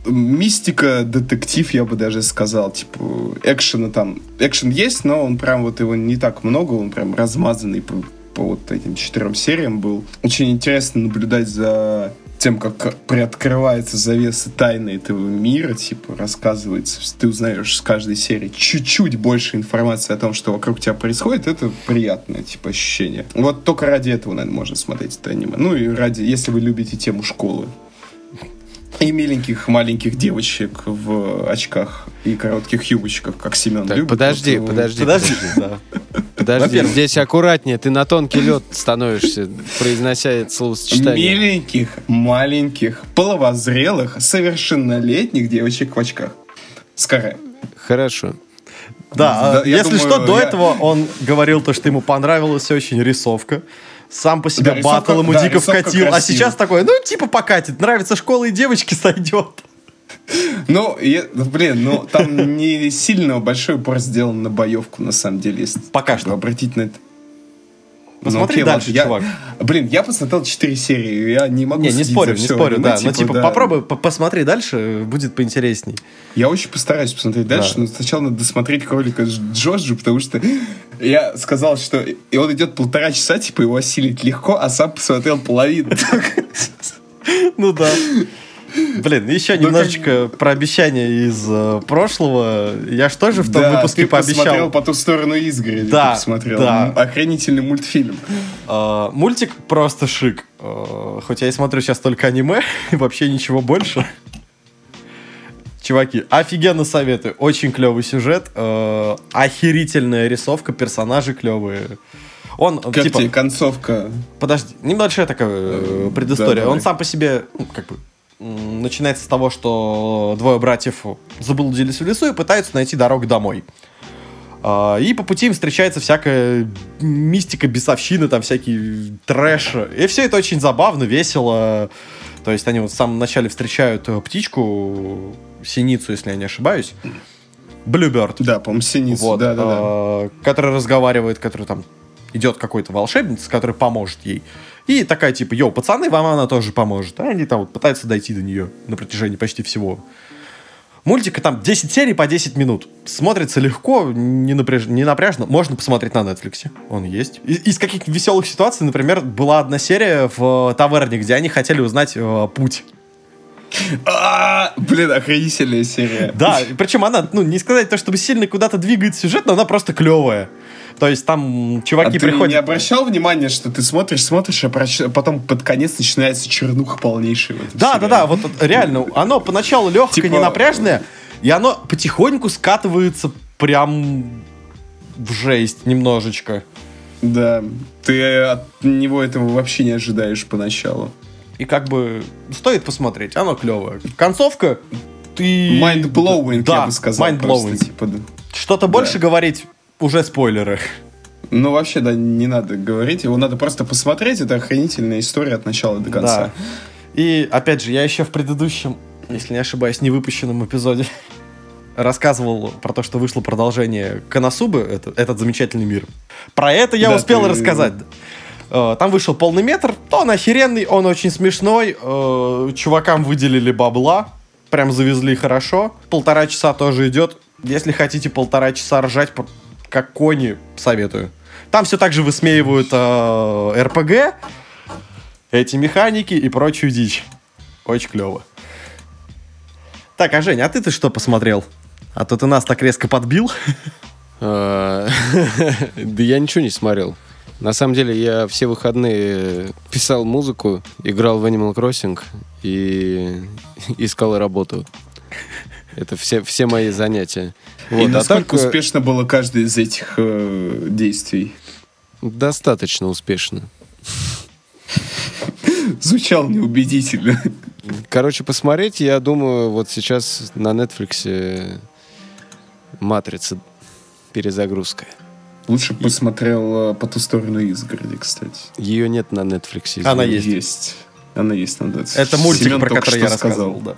Мистика, детектив, я бы даже сказал. Типа, экшена там... Экшен есть, но он прям вот его не так много. Он прям размазанный по, по вот этим четырем сериям был. Очень интересно наблюдать за тем, как приоткрывается завеса тайны этого мира, типа, рассказывается, ты узнаешь с каждой серии чуть-чуть больше информации о том, что вокруг тебя происходит, это приятное, типа, ощущение. Вот только ради этого, наверное, можно смотреть это аниме. Ну и ради, если вы любите тему школы. И миленьких маленьких девочек в очках и коротких юбочках, как Семен Так, любит. подожди, Вот, подожди. Подожди, да. Подожди, Во-первых. здесь аккуратнее, ты на тонкий лед становишься, произнося это словосочетание. Миленьких, маленьких, половозрелых, совершеннолетних девочек в очках. Скорее. Хорошо. Да, Да, а если думаю, что, до я- этого он говорил то, что ему понравилась очень рисовка. Сам по себе Да, рисовка- батл ему да, дико рисовка вкатил. А красивая. сейчас такой, ну, типа покатит. Нравится школа и девочки сойдет. Ну, я- ну, блин, ну там не сильно большой упор сделан на боевку, на самом деле, если Пока что. обратить на это. Посмотри окей, дальше, я- чувак. Блин, я посмотрел 4 серии, я не могу Не, не спорю, не спорю, да. Ну, типа, попробуй, по- посмотри дальше, будет поинтересней. Я очень постараюсь посмотреть дальше, Да. но сначала надо досмотреть кролика Дж- Джорджа, потому что я сказал, что и он идет полтора часа, типа его осилить легко, а сам посмотрел половину. Ну да. Блин, еще Ну, немножечко про обещание из э, прошлого. Я ж тоже в том выпуске ты посмотрел пообещал. по ту сторону изгороди, Да, посмотрел. да. Охренительный мультфильм. Э, мультик просто шик. Э, хоть я и смотрю сейчас только аниме, и вообще ничего больше. Чуваки, офигенно советую. Очень клевый сюжет. э, охерительная рисовка, персонажи клевые. Он, Как типа, тебе концовка? Подожди, небольшая такая э, предыстория. да, Он давай. сам по себе, ну, как бы, начинается с того, что двое братьев заблудились в лесу и пытаются найти дорогу домой. А, И по пути им встречается всякая мистика, бесовщина, там всякий трэш. И все это очень забавно, весело. То есть они вот в самом начале встречают э, птичку, синицу, если я не ошибаюсь. Блюберт. Да, по-моему, синицу. Вот, да, да, да. э, который разговаривает, который там идет какой-то волшебница, который поможет ей. И такая типа, йоу, пацаны, вам она тоже поможет. А они там вот пытаются дойти до нее на протяжении почти всего. Мультика там 10 серий по 10 минут. Смотрится легко, не, напряж... не напряжно. Можно посмотреть на Netflix. Он есть. И- Из каких-то веселых ситуаций, например, была одна серия в э, таверне, где они хотели узнать э, путь. А, Блин, охренительная серия. Да, причем она, ну, не сказать то, чтобы сильно куда-то двигает сюжет, но она просто клевая. То есть там А чуваки ты приходят... не обращал внимания, что ты смотришь, смотришь, а проч- потом под конец начинается чернуха полнейшая Да, да, да, вот реально, оно поначалу легкое, Типа- не напряжное, и оно потихоньку скатывается прям в жесть немножечко. Да, ты от него этого вообще не ожидаешь поначалу. И как бы стоит посмотреть, оно клевое. Концовка, ты... Mind-blowing, Да, я бы сказал. mind-blowing. типа, да. Что-то больше говорить, уже спойлеры. Ну, вообще, да, не надо говорить. Его надо просто посмотреть. Это охренительная история от начала до конца. Да. И, опять же, я еще в предыдущем, если не ошибаюсь, невыпущенном эпизоде рассказывал про то, что вышло продолжение Коносубы, это, этот замечательный мир. Про это я Да, успел ты- рассказать. Э, Там вышел полный метр, он охеренный, он очень смешной, э, чувакам выделили бабла, прям завезли хорошо. Полтора часа тоже идет. Если хотите полтора часа ржать, как кони, советую. Там все так же высмеивают э, РПГ, эти механики и прочую дичь. Очень клево. Так, а Жень, а ты-то что посмотрел? А то ты нас так резко подбил. А, Да я ничего не смотрел. На самом деле я все выходные писал музыку, играл в Animal Crossing и искал работу. Это все, все мои занятия. И Вот, а насколько так, э, успешно было каждое из этих э, действий? Достаточно успешно. Звучал неубедительно. Короче, посмотреть, я думаю, вот сейчас на Netflix «Матрица. Перезагрузка». Лучше бы посмотрел э, по ту сторону изгороди, кстати. Ее нет на Netflix. Она извини. есть. Она есть на Netflix. Это мультик, Семен про который я рассказывал. сказал.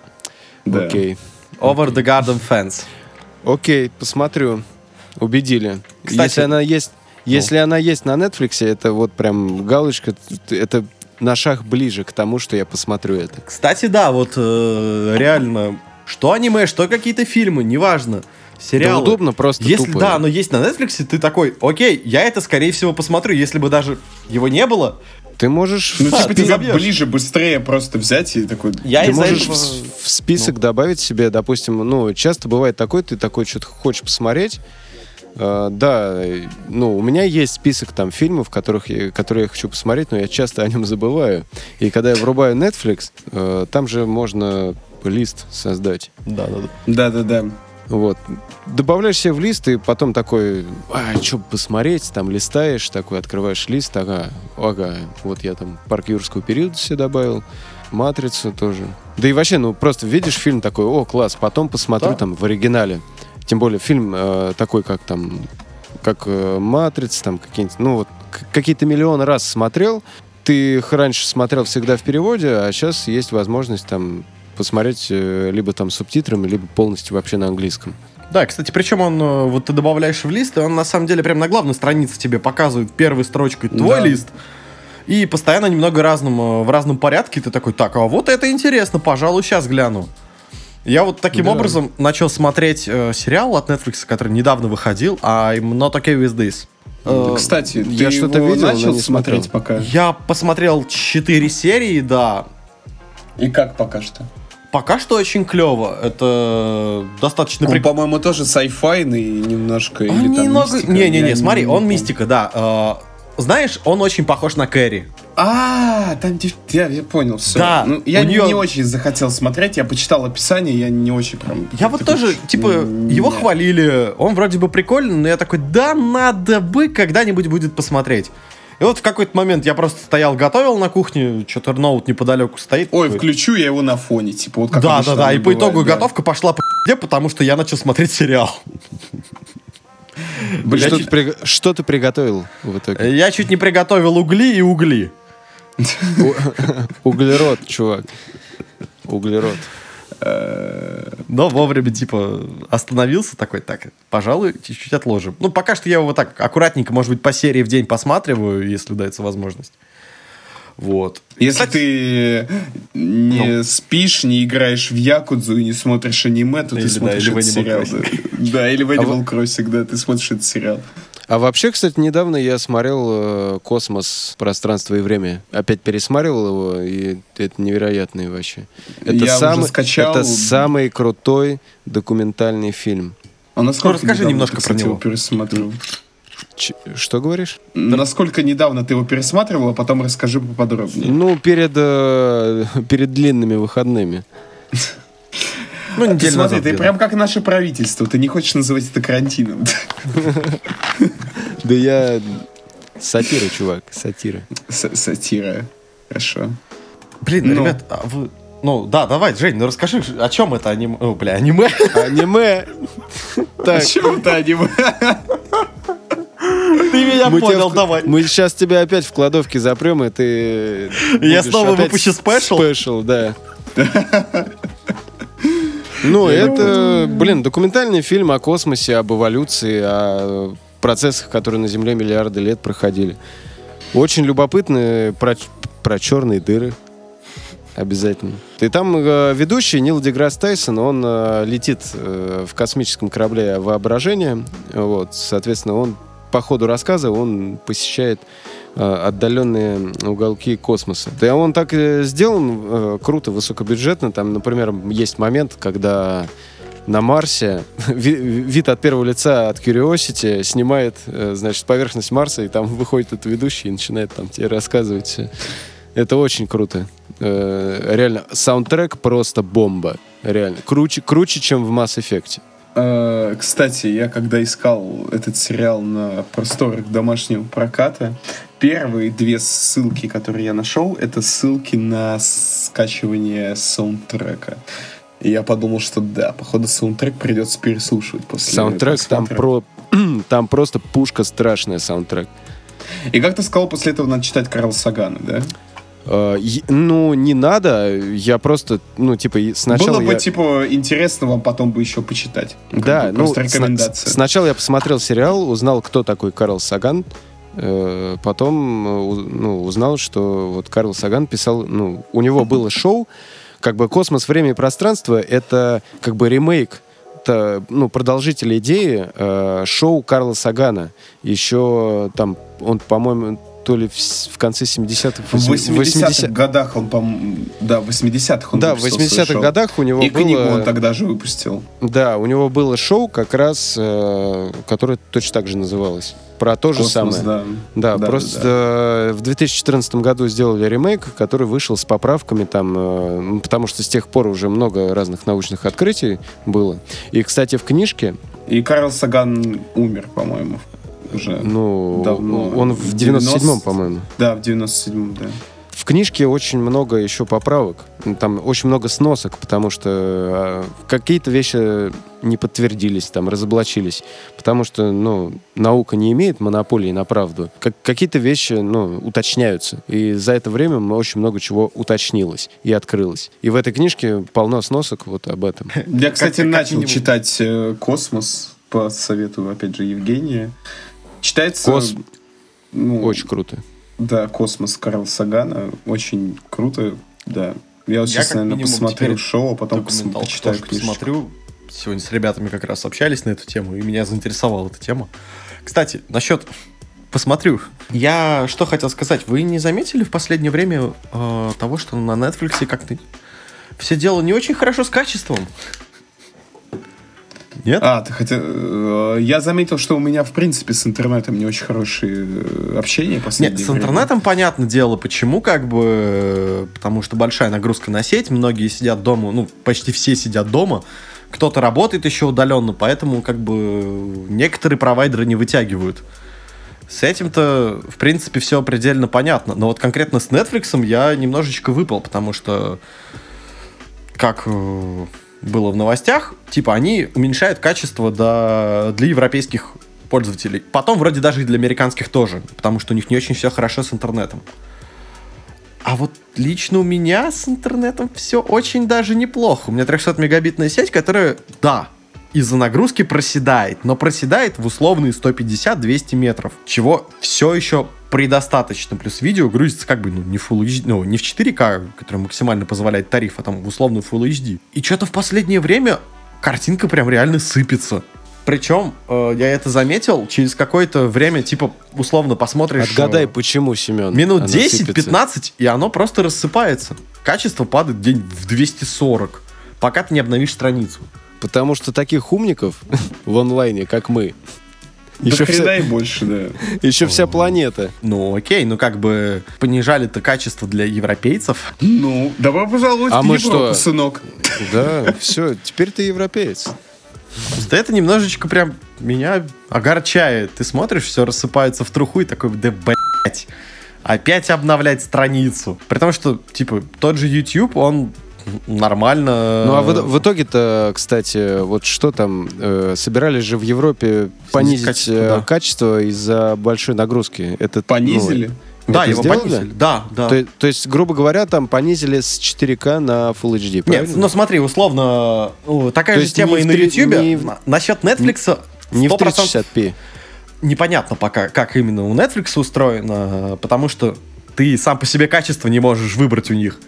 Да. Да. Окей. Over the Garden Fence. Окей, посмотрю. Убедили. Кстати- если она есть, если она есть на Netflix, это вот прям галочка, это на шаг ближе к тому, что я посмотрю это. Кстати, да, вот э, реально, что аниме, что какие-то фильмы, неважно. Сериалы. Да удобно, просто Если тупо. да, оно есть на Netflix, ты такой, окей, я это скорее всего посмотрю, если бы даже его не было. Ты можешь, Ну, Да, типа, ты забьешь. ближе, быстрее просто взять и такой... Я ты можешь этого- в, список добавить себе, допустим, ну, часто бывает такой, ты такой что-то хочешь посмотреть. Э, да, ну, у меня есть список там фильмов, которых я, которые я хочу посмотреть, но я часто о нем забываю. И когда я врубаю Netflix, э, там же можно лист создать. Да, да, да. Да-да-да. Вот. Добавляешь себе в лист, и потом такой, а, что посмотреть, там листаешь, такой, открываешь лист, ага, ага, вот я там парк юрского периода себе добавил, Матрицу тоже. Да и вообще, ну, просто видишь фильм такой, о, класс, потом посмотрю Да. там в оригинале. Тем более фильм э, такой, как там, как э, Матрица, там какие-нибудь, ну, вот, какие-то миллионы раз смотрел, ты их раньше смотрел всегда в переводе, а сейчас есть возможность там посмотреть э, либо там субтитрами, либо полностью вообще на английском. Да, кстати, причем он, э, вот ты добавляешь в лист, и он на самом деле прям на главной странице тебе показывает первой строчкой твой Да. лист. И постоянно немного разным, э, в разном порядке ты такой, так, а вот это интересно, пожалуй, сейчас гляну. Я вот таким Да. образом начал смотреть э, сериал от Netflix, который недавно выходил, а I'm not okay with this. Кстати, ты я что-то видел, но начал не смотреть смотрел. пока? Я посмотрел 4 серии, да. И как пока что? Пока что очень клево. Это достаточно Он, прикольно. по-моему, тоже сайфайный немножко. Он или немного... мистика. Не-не-не, Я смотри, он помню. мистика, да. Э, Знаешь, он очень похож на Кэрри. А, там я, я понял, все. Да, ну, я у неё- не очень захотел смотреть, я почитал описание, я не очень прям... Я вот тоже, типа, его хвалили, он вроде бы прикольный, но я такой, да, надо бы когда-нибудь будет посмотреть. И вот в какой-то момент я просто стоял, готовил на кухне, что-то ноут неподалеку стоит. Ой, такой, включу я его на фоне, типа, вот как Да, да, да, и оно по бывает, итогу да. готовка пошла по пизде, потому что я начал смотреть сериал. Блин, Что, чуть- ты, при- что ты приготовил в итоге? Я чуть не приготовил угли и угли. Углерод, чувак. Углерод. Но вовремя, типа, остановился такой, так, пожалуй, чуть-чуть отложим. Ну, пока что я его так аккуратненько, может быть, по серии в день посматриваю, если дается возможность. Вот. Если Кстати, ты не Ну. спишь, не играешь в Якудзу и не смотришь аниме, то Или, ты да, смотришь или в этот сериал. Да. Да, или в Animal Crossing, да, ты смотришь этот сериал. А вообще, кстати, недавно я смотрел э, «Космос. Пространство и время». Опять пересматривал его, и это невероятный вообще. Это, Я уже самый, скачал. это самый крутой документальный фильм. А насколько расскажи недавно немножко ты, про кстати, него. его пересмотрел? Ч- что говоришь? Насколько недавно ты его пересматривал, а потом расскажи поподробнее. Ну, перед, э, перед длинными выходными. ну, Ты неделю смотри, ты прям как наше правительство. Ты не хочешь называть это карантином. Да я... Сатира, чувак, сатира. С- Сатира. Хорошо. Блин, Ну. ребят, а вы... Ну, да, давай, Жень, ну расскажи, о чем это аниме? О, бля, аниме? Аниме! Так, Чем это аниме? Ты меня мы тебя понял, в- давай. Мы сейчас тебя опять в кладовке запрем, и ты... Я снова опять выпущу спешл? Спешл, да. Ну, это, блин, документальный фильм о космосе, об эволюции, о процессах, которые на Земле миллиарды лет проходили. Очень любопытно про, про черные дыры. Обязательно. И там э, ведущий Нил Деграсс Тайсон, он э, летит э, в космическом корабле воображения. Вот, соответственно, он по ходу рассказа он посещает э, отдаленные уголки космоса. Да он так сделан э, круто, высокобюджетно. Там, например, есть момент, когда на Марсе ви- вид от первого лица от Curiosity снимает, э, значит, поверхность Марса, и там выходит этот ведущий и начинает там тебе рассказывать. Это очень круто. Э, реально, саундтрек просто бомба. Реально. Круче, круче, чем в Mass Effect. Э, Кстати, я когда искал этот сериал на просторах домашнего проката, первые две ссылки, которые я нашел, это ссылки на скачивание саундтрека. И я подумал, что да, походу саундтрек придется переслушивать после Саундтрек там про... Там просто пушка страшная саундтрек. И как ты сказал, после этого надо читать Карл Сагана, да? Э, ну, не надо. Я просто, ну, типа, сначала Было бы, я... типа, интересно вам потом бы еще почитать. Да, ну, рекомендация. сначала я посмотрел сериал, узнал, кто такой Карл Саган. Э, Потом э, ну, узнал, что вот Карл Саган писал, ну, у него было шоу, как бы «Космос, время и пространство» — это как бы ремейк это, ну, продолжитель идеи э, шоу Карла Сагана. Еще там, он, по-моему, то ли в, в конце 70-х, В 80-х 80 годах он, по да, в 80-х он Да, в выпустил свое 80-х шоу. годах у него И было... книгу он тогда же выпустил. Да, у него было шоу как раз, э, которое точно так же называлось. Про то же Космос, самое. да. Да, Да, просто да. э, в 2014 году сделали ремейк, который вышел с поправками там, э, потому что с тех пор уже много разных научных открытий было. И, кстати, в книжке, И Карл Саган умер, по-моему, уже. ну, Давно. он в 90 97-м, по-моему. Да, в 97-м, да. В книжке очень много еще поправок. Там очень много сносок, потому что э, какие-то вещи не подтвердились, там, разоблачились. Потому что, ну, наука не имеет монополии на правду. Как, какие-то вещи, ну, уточняются. И за это время очень много чего уточнилось и открылось. И в этой книжке полно сносок вот об этом. Я, кстати, начал читать э, «Космос» по совету, опять же, Евгения. Читается... Кос- ну, Очень круто. Да, «Космос» Карл Сагана. Очень круто, да. Я вот сейчас, наверное, минимум посмотрю шоу, а потом пос- почитаю книжку. посмотрю. Сегодня с ребятами как раз общались на эту тему, и меня заинтересовала эта тема. Кстати, насчет посмотрю. Я что хотел сказать. Вы не заметили в последнее время э, того, что на Netflix как-то все дело не очень хорошо с качеством? Нет? А, ты хотел... э, Я заметил, что у меня, в принципе, с интернетом не очень хорошее э, общение Нет, последнее с время. интернетом понятно дело, почему, как бы, э, потому что большая нагрузка на сеть, многие сидят дома, ну, почти все сидят дома, кто-то работает еще удаленно, поэтому, как бы, некоторые провайдеры не вытягивают. С этим-то, в принципе, все предельно понятно. Но вот конкретно с Netflix я немножечко выпал, потому что, как было в новостях, типа они уменьшают качество до, для европейских пользователей. Потом вроде даже и для американских тоже, потому что у них не очень все хорошо с интернетом. А вот лично у меня с интернетом все очень даже неплохо. У меня 300 мегабитная сеть, которая, да, из-за нагрузки проседает, но проседает в условные 150-200 метров, чего все еще предостаточно. Плюс видео грузится как бы ну, не, Full HD, ну, не в 4К, который максимально позволяет тариф, а там в условную Full HD. И что-то в последнее время картинка прям реально сыпется. Причем, э, я это заметил, через какое-то время, типа, условно посмотришь... Отгадай, э, почему, Семен. Минут она сыпется. 10-15, и оно просто рассыпается. Качество падает день в 240, пока ты не обновишь страницу. Потому что таких умников в онлайне, как мы, еще, вся, и больше, да. еще вся планета. Ну окей, ну как бы понижали-то качество для европейцев. Ну, добро пожаловать А в мы Европу, что? сынок. Да, все, теперь ты европеец. Да это немножечко прям меня огорчает. Ты смотришь, все рассыпается в труху и такой, да блять, опять обновлять страницу. При том, что, типа, тот же YouTube, он нормально... Ну а в, в итоге-то, кстати, вот что там, э, собирались же в Европе понизить качество, э, да. качество из-за большой нагрузки. Это, Понизили? ну, Да, Это его сделали? понизили. Да, да. То, то есть, грубо говоря, там понизили с 4К на Full HD, Нет, правильно? ну смотри, условно, ну, такая То же тема и на Ютубе. не Насчет Netflix не в 100% 360p. непонятно пока, как именно у Netflix устроено, потому что ты сам по себе качество не можешь выбрать у них.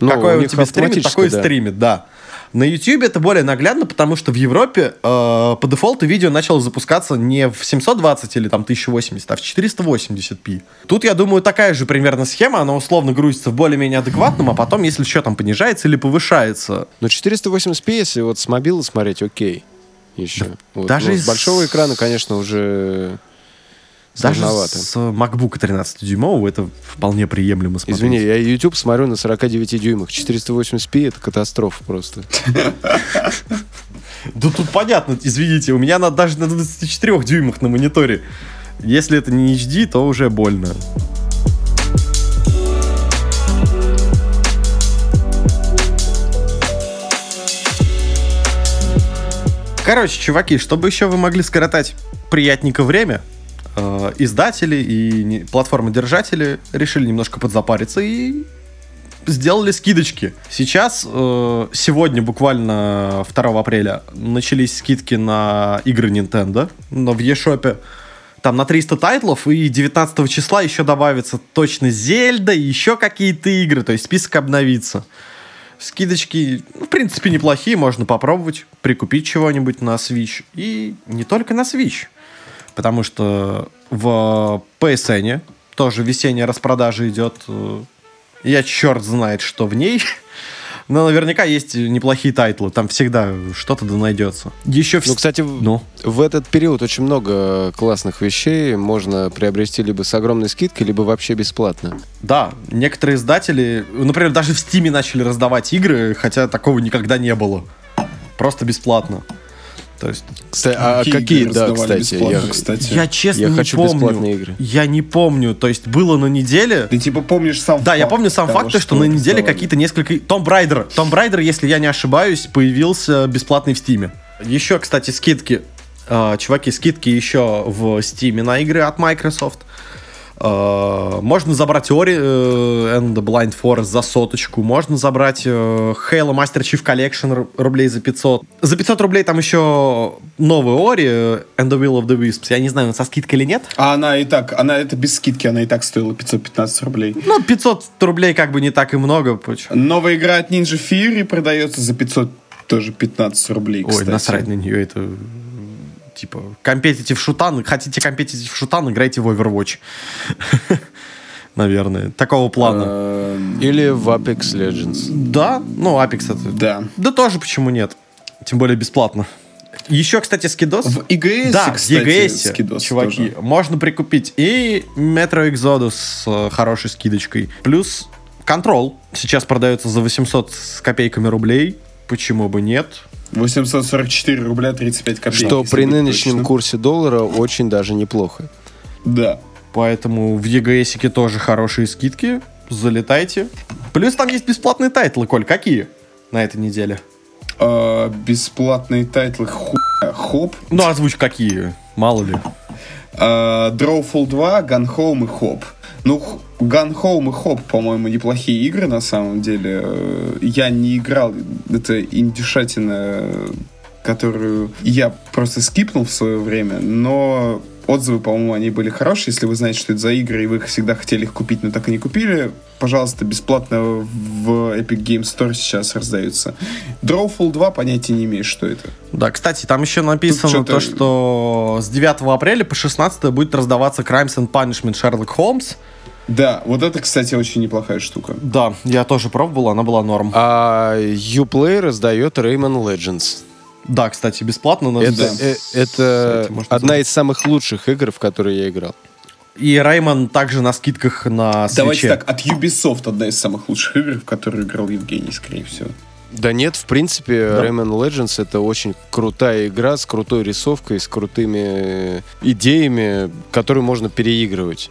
Ну, Какое у них тебе стримит, такой да. стримит, да. На YouTube это более наглядно, потому что в Европе э, по дефолту видео начало запускаться не в 720 или там 1080, а в 480p. Тут, я думаю, такая же примерно схема, она условно грузится в более-менее адекватном, а потом, если что, там понижается или повышается. Но 480p, если вот с мобила смотреть, окей. Еще. Вот. даже Ну, из- с большого экрана, конечно, уже Даже сложновато. с MacBook 13-дюймового это вполне приемлемо смотреть. Извини, я YouTube смотрю на 49 дюймах. 480p это катастрофа просто. Да тут понятно, извините, у меня на, даже на 24 дюймах на мониторе. Если это не HD, то уже больно. Короче, чуваки, чтобы еще вы могли скоротать приятненько время, э, издатели и платформодержатели решили немножко подзапариться и сделали скидочки. Сейчас, э, сегодня, буквально 2 апреля, начались скидки на игры Nintendo, но в eShop там на 300 тайтлов, и 19 числа еще добавится точно Зельда и еще какие-то игры, то есть список обновится. Скидочки, ну, в принципе, неплохие, можно попробовать, прикупить чего-нибудь на Switch. И не только на Switch, потому что в PSN тоже весенняя распродажа идет. Я черт знает, что в ней. Но наверняка есть неплохие тайтлы. Там всегда что-то да найдется. Еще в... Ну, кстати, в- Ну, в этот период очень много классных вещей можно приобрести либо с огромной скидкой, либо вообще бесплатно. да, некоторые издатели, например, даже в Стиме начали раздавать игры, хотя такого никогда не было. Просто бесплатно. То есть, Кстати, а Какие какие, игры да, кстати, я, кстати? я честно я не хочу помню. бесплатные игры. Я не помню. То есть, было на неделе... Ты типа помнишь сам Да, я факт помню сам того, факт, что, на неделе какие-то несколько... Том Брайдер. Том Брайдер, если я не ошибаюсь, появился бесплатный в Стиме. Еще, кстати, скидки. Э, чуваки, скидки еще в Стиме на игры от Microsoft. Э, можно забрать Ori э, and the Blind Forest за соточку. Можно забрать э, Halo Master Chief Collection ру- рублей за 500. За 500 рублей там еще новый Ori and the Will of the Wisps. Я не знаю, со скидкой или нет. А она и так, она это без скидки, она и так стоила 515 рублей. Ну, 500 рублей как бы не так и много. почему? Новая игра от Ninja Fury продается за 500 тоже 15 рублей, Ой, кстати. насрать на нее, это типа компетитив шутан. Хотите компетитив шутан, играйте в Overwatch. Наверное. Такого плана. Эм, Или в Apex Legends. Да, ну, Apex это... Да. Да тоже почему нет. Тем более бесплатно. Еще, кстати, скидос. В EGS, да, в кстати, EGS, скидос чуваки, тоже. можно прикупить и Metro Exodus с э, хорошей скидочкой. Плюс Control сейчас продается за 800 с копейками рублей. Почему бы нет? 844 рубля 35 копеек. Что при нынешнем точным. курсе доллара очень даже неплохо. Да. Поэтому в EGS тоже хорошие скидки. Залетайте. Плюс там есть бесплатные тайтлы, Коль. Какие на этой неделе? А, бесплатные тайтлы хуя. Hob. Ну, озвучь какие. Мало ли. А, Drawful 2, Gun Home и Хоп. Ну, Gun Home и Хоп, по-моему, неплохие игры на самом деле. Э, Я не играл. Это индюшатина, которую я просто скипнул в свое время, но отзывы, по-моему, они были хорошие. Если вы знаете, что это за игры, и вы всегда хотели их купить, но так и не купили, пожалуйста, бесплатно в Epic Game Store сейчас раздаются. Drawful 2 понятия не имею, что это. Да, кстати, там еще написано то, что с 9 апреля по 16 будет раздаваться Crimes and Punishment Sherlock Holmes. Да, вот это, кстати, очень неплохая штука. Да, я тоже пробовал, она была норм. А Uplay раздает Rayman Legends. Да, кстати, бесплатно. Но Это, Да. э, это одна из самых лучших игр, в которые я играл. И Раймон также на скидках на Давайте свече. так, от Ubisoft одна из самых лучших игр, в которую играл Евгений, скорее всего. Да нет, в принципе, Да. Rayman Legends это очень крутая игра с крутой рисовкой, с крутыми идеями, которую можно переигрывать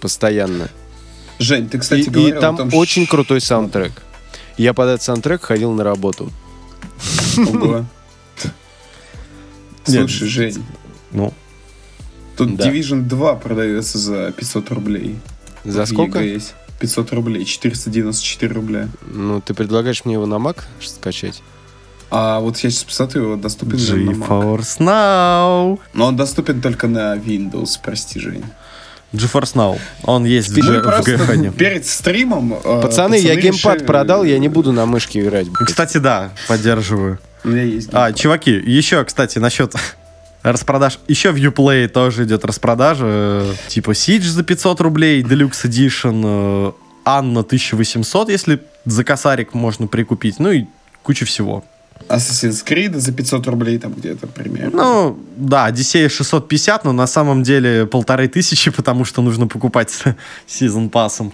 постоянно. Жень, ты, кстати, и, и говорил там о том, очень ш- крутой саундтрек. Я под этот саундтрек ходил на работу. Ого. Нет. Слушай, Жень, Ну, тут Да. Division 2 продается за 500 рублей. За в сколько? Есть. 500 рублей, 494 рубля. Ну, ты предлагаешь мне его на Mac скачать? А вот я сейчас посмотрю, его доступен он на Mac. GeForce Now. Но он доступен только на Windows, прости, Жень. GeForce Now. Он есть в, G- в просто GFN. перед стримом... э, Пацаны, я геймпад решили- продал, я не буду на мышке играть. блядь. Кстати, да, поддерживаю. У меня есть А, геймпад. чуваки, еще, кстати, насчет распродаж. Еще в Uplay тоже идет распродажа. э, Типа Siege за 500 рублей, Deluxe Edition, э, Анна 1800, если за косарик можно прикупить. Ну и куча всего. Assassin's Creed за 500 рублей там где-то примерно. Ну, да, Одиссея 650, но на самом деле полторы тысячи, потому что нужно покупать с сезон пассом.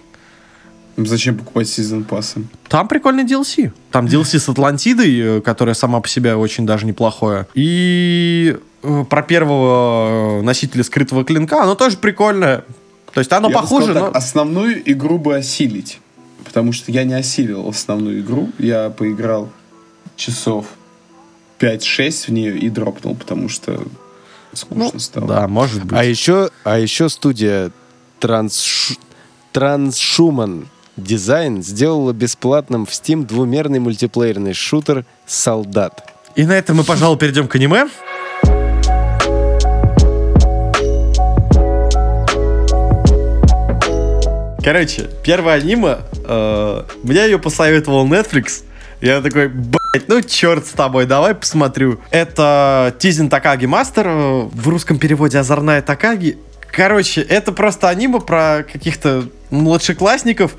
Зачем покупать сезон пассы? Там прикольный DLC. Там DLC с Атлантидой, э, которая сама по себе очень даже неплохое. И э, про первого э, носителя скрытого клинка, оно тоже прикольное. То есть оно Я бы похоже, сказал но... так, основную игру бы осилить. Потому что я не осилил основную игру. Я поиграл часов 5-6 в нее и дропнул, потому что скучно Ну, стало. да, может быть. А еще, а еще студия Транс... Трансшуман Дизайн сделала бесплатным в Steam двумерный мультиплеерный шутер «Солдат». И на этом мы, пожалуй, перейдем к аниме. Короче, первое аниме, э, мне ее посоветовал Netflix. Я такой, блять, ну черт с тобой, давай посмотрю. Это Тизин Такаги Мастер, э, в русском переводе Озорная Такаги. Короче, это просто аниме про каких-то младшеклассников.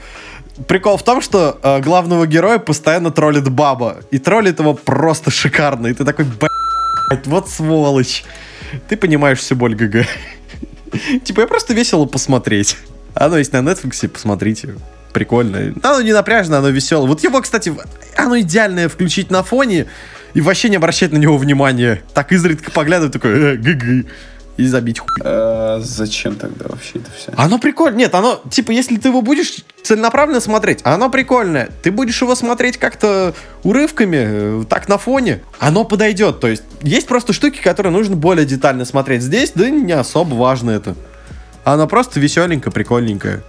Прикол в том, что э, главного героя постоянно троллит баба. И троллит его просто шикарно. И ты такой, блять, вот сволочь. Ты понимаешь всю боль ГГ. Типа, я просто весело посмотреть. Оно есть на Netflix, посмотрите. Прикольно. Оно не напряжно, оно веселое. Вот его, кстати, оно идеальное включить на фоне и вообще не обращать на него внимания. Так изредка поглядывать, такой, э, ГГ. И забить хуй. Э, зачем тогда вообще это все? Оно прикольно. Нет, оно, типа, если ты его будешь целенаправленно смотреть, оно прикольное. Ты будешь его смотреть как-то урывками, э, так на фоне, оно подойдет. То есть, есть просто штуки, которые нужно более детально смотреть. Здесь, да, не особо важно это. Оно просто веселенько, прикольненькое.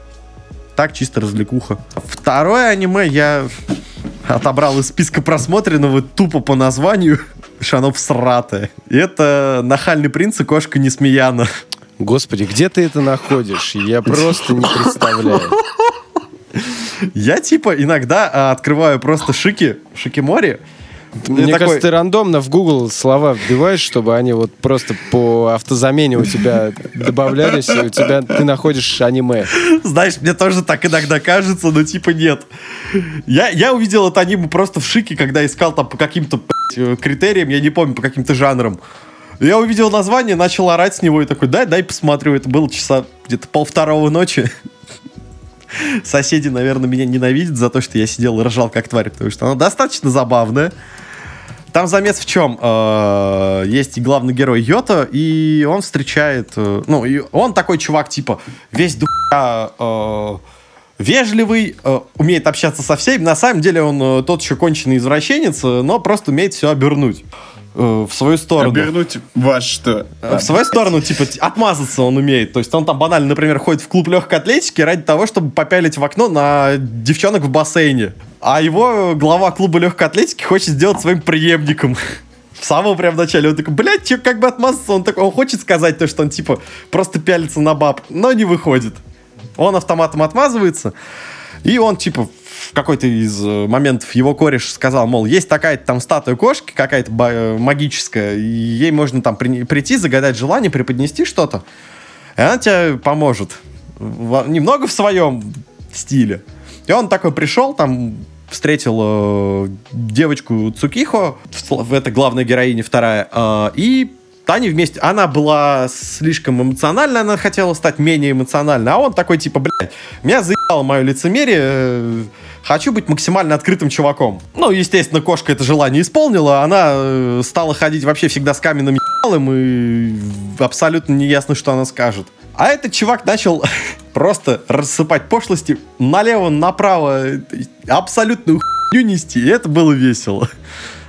Так, чисто развлекуха. Второе аниме я отобрал из списка просмотренного тупо по названию. Что оно всратое. И это «Нахальный принц и кошка Несмеяна». Господи, где ты это находишь? Я просто не представляю. Я типа иногда а, открываю просто шики, шики-мори. Мне такой- кажется, ты рандомно в Google слова вбиваешь, чтобы они вот просто по автозамене у тебя добавлялись, и у тебя ты находишь аниме. Знаешь, мне тоже так иногда кажется, но типа нет. Я, я увидел это аниме просто в шике, когда искал там по каким-то э, критериям, я не помню, по каким-то жанрам. Я увидел название, начал орать с него и такой, дай, дай посмотрю. Это было часа где-то полвторого ночи. Соседи, наверное, меня ненавидят за то, что я сидел и ржал как тварь, потому что оно достаточно забавное. Там замес в чем? Э, Есть и главный герой Йота, и он встречает... э, Ну, и он такой чувак, типа, весь духа э, вежливый, умеет общаться со всеми. На самом деле он тот еще конченый извращенец, но просто умеет все обернуть в свою сторону. Обернуть вас что? В свою сторону, типа, отмазаться он умеет. То есть он там банально, например, ходит в клуб легкой атлетики ради того, чтобы попялить в окно на девчонок в бассейне. А его глава клуба легкой атлетики хочет сделать своим преемником. В самом прям начале он такой, блядь, чё, как бы отмазаться? Он такой, он хочет сказать то, что он, типа, просто пялится на баб, но не выходит. Он автоматом отмазывается, и он, типа, в какой-то из э, моментов его кореш сказал, мол, есть такая там статуя кошки, какая-то э, магическая, и ей можно там при- прийти, загадать желание, преподнести что-то, и она тебе поможет. В- немного в своем стиле. И он такой пришел, там встретил э, девочку Цукихо, это главная героиня вторая, э, и они вместе, она была слишком эмоциональна, она хотела стать менее эмоциональной, а он такой типа, блядь, меня заебало мое лицемерие, э, хочу быть максимально открытым чуваком. Ну, естественно, кошка это желание исполнила, она э, стала ходить вообще всегда с каменным ебалом, и абсолютно не ясно, что она скажет. А этот чувак начал просто рассыпать пошлости налево, направо, э, абсолютную хуйню нести, и это было весело.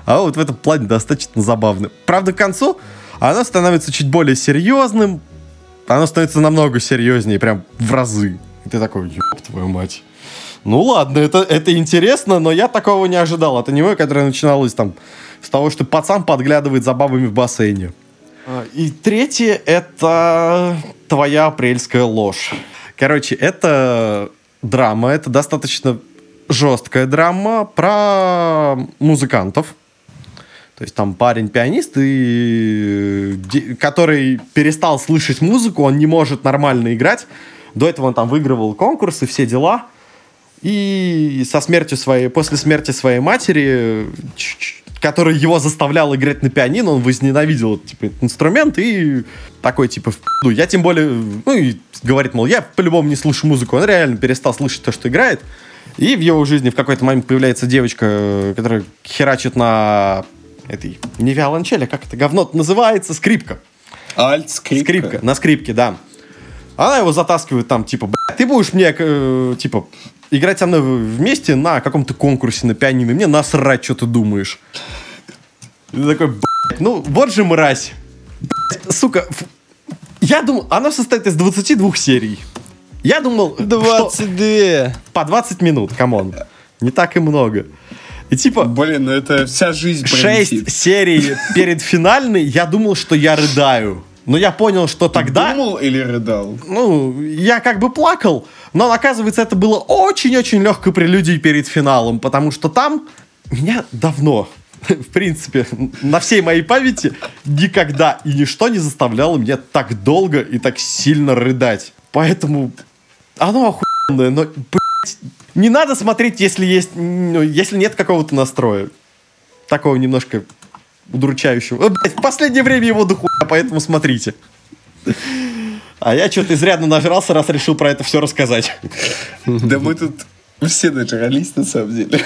А вот в этом плане достаточно забавно. Правда, к концу оно становится чуть более серьезным, оно становится намного серьезнее, прям в разы. И ты такой, ёб твою мать. Ну ладно, это, это интересно, но я такого не ожидал от аниме, которое начиналось там с того, что пацан подглядывает за бабами в бассейне. А, и третье — это твоя апрельская ложь. Короче, это драма, это достаточно жесткая драма про музыкантов. То есть там парень-пианист, и... который перестал слышать музыку, он не может нормально играть. До этого он там выигрывал конкурсы, все дела. И со смертью своей, после смерти своей матери, которая его заставляла играть на пианино, он возненавидел типа, этот инструмент и такой, типа, ну, я тем более, ну, и говорит, мол, я по-любому не слышу музыку. Он реально перестал слышать то, что играет. И в его жизни в какой-то момент появляется девочка, которая херачит на этой, не виолончели, а как это говно называется, скрипка. Альт, скрипка. Скрипка, на скрипке, да. Она его затаскивает там, типа, ты будешь мне, э, типа, играть со мной вместе на каком-то конкурсе на пианино. Мне насрать, что ты думаешь. И ты такой, ну, вот же мразь. сука, я думал, она состоит из 22 серий. Я думал, 22. по 20 минут, come on. Не так и много. И типа... Блин, ну это вся жизнь 6 пролетит. серий перед финальной, я думал, что я рыдаю. Но я понял, что тогда... Думал или рыдал? Ну, я как бы плакал, но оказывается, это было очень-очень легкой прелюдией перед финалом, потому что там меня давно, в принципе, на всей моей памяти никогда и ничто не заставляло меня так долго и так сильно рыдать. Поэтому оно охуенное, но, блядь, не надо смотреть, если есть, ну, если нет какого-то настроя. Такого немножко удручающего. Блядь, в последнее время его дохуя, поэтому смотрите. А я что-то изрядно нажрался, раз решил про это все рассказать. Да мы тут все натуралисты, на самом деле.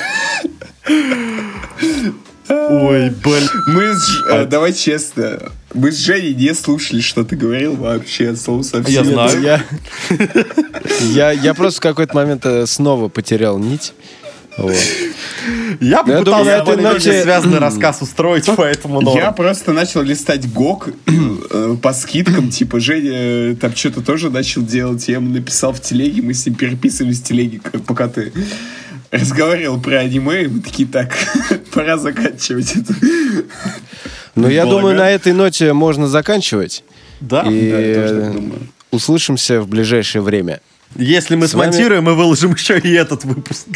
Ой, блин. Мы с, а... давай честно, мы с Женей не слушали, что ты говорил вообще, слово совсем. Я знаю. Я, я, я просто в какой-то момент э, снова потерял нить. Вот. Я бы пытался это иначе связанный рассказ устроить, поэтому норм. Я просто начал листать ГОК э, по скидкам, типа Женя э, там что-то тоже начал делать, я ему написал в телеге, мы с ним переписывались в телеге, пока ты разговаривал про аниме, и мы такие, так, пора заканчивать это. Ну, я думаю, на этой ноте можно заканчивать. Да, и да, я тоже так думаю. Услышимся в ближайшее время. Если мы смонтируем, мы выложим еще и этот выпуск.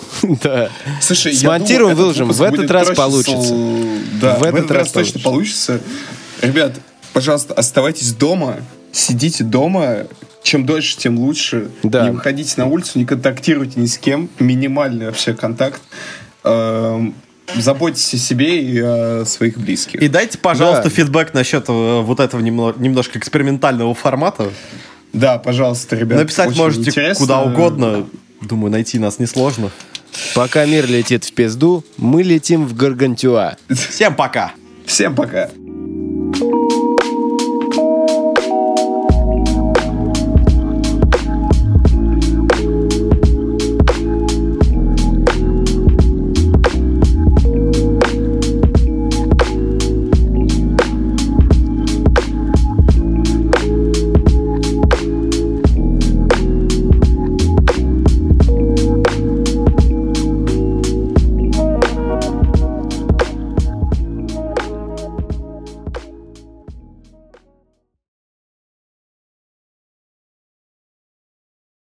Да. Слушай, Смонтируем, выложим. В этот раз получится. Да, в этот раз точно получится. Ребят, пожалуйста, оставайтесь дома, сидите дома, чем дольше, тем лучше. Да. Не выходите на улицу, не контактируйте ни с кем. Минимальный вообще контакт. Эм, заботьтесь о себе и о своих близких. И дайте, пожалуйста, да. фидбэк насчет э, вот этого немножко экспериментального формата. Да, пожалуйста, ребят. Написать можете интересно. куда угодно. Думаю, найти нас несложно. Пока мир летит в пизду, мы летим в Гаргантюа. Всем пока. Всем пока.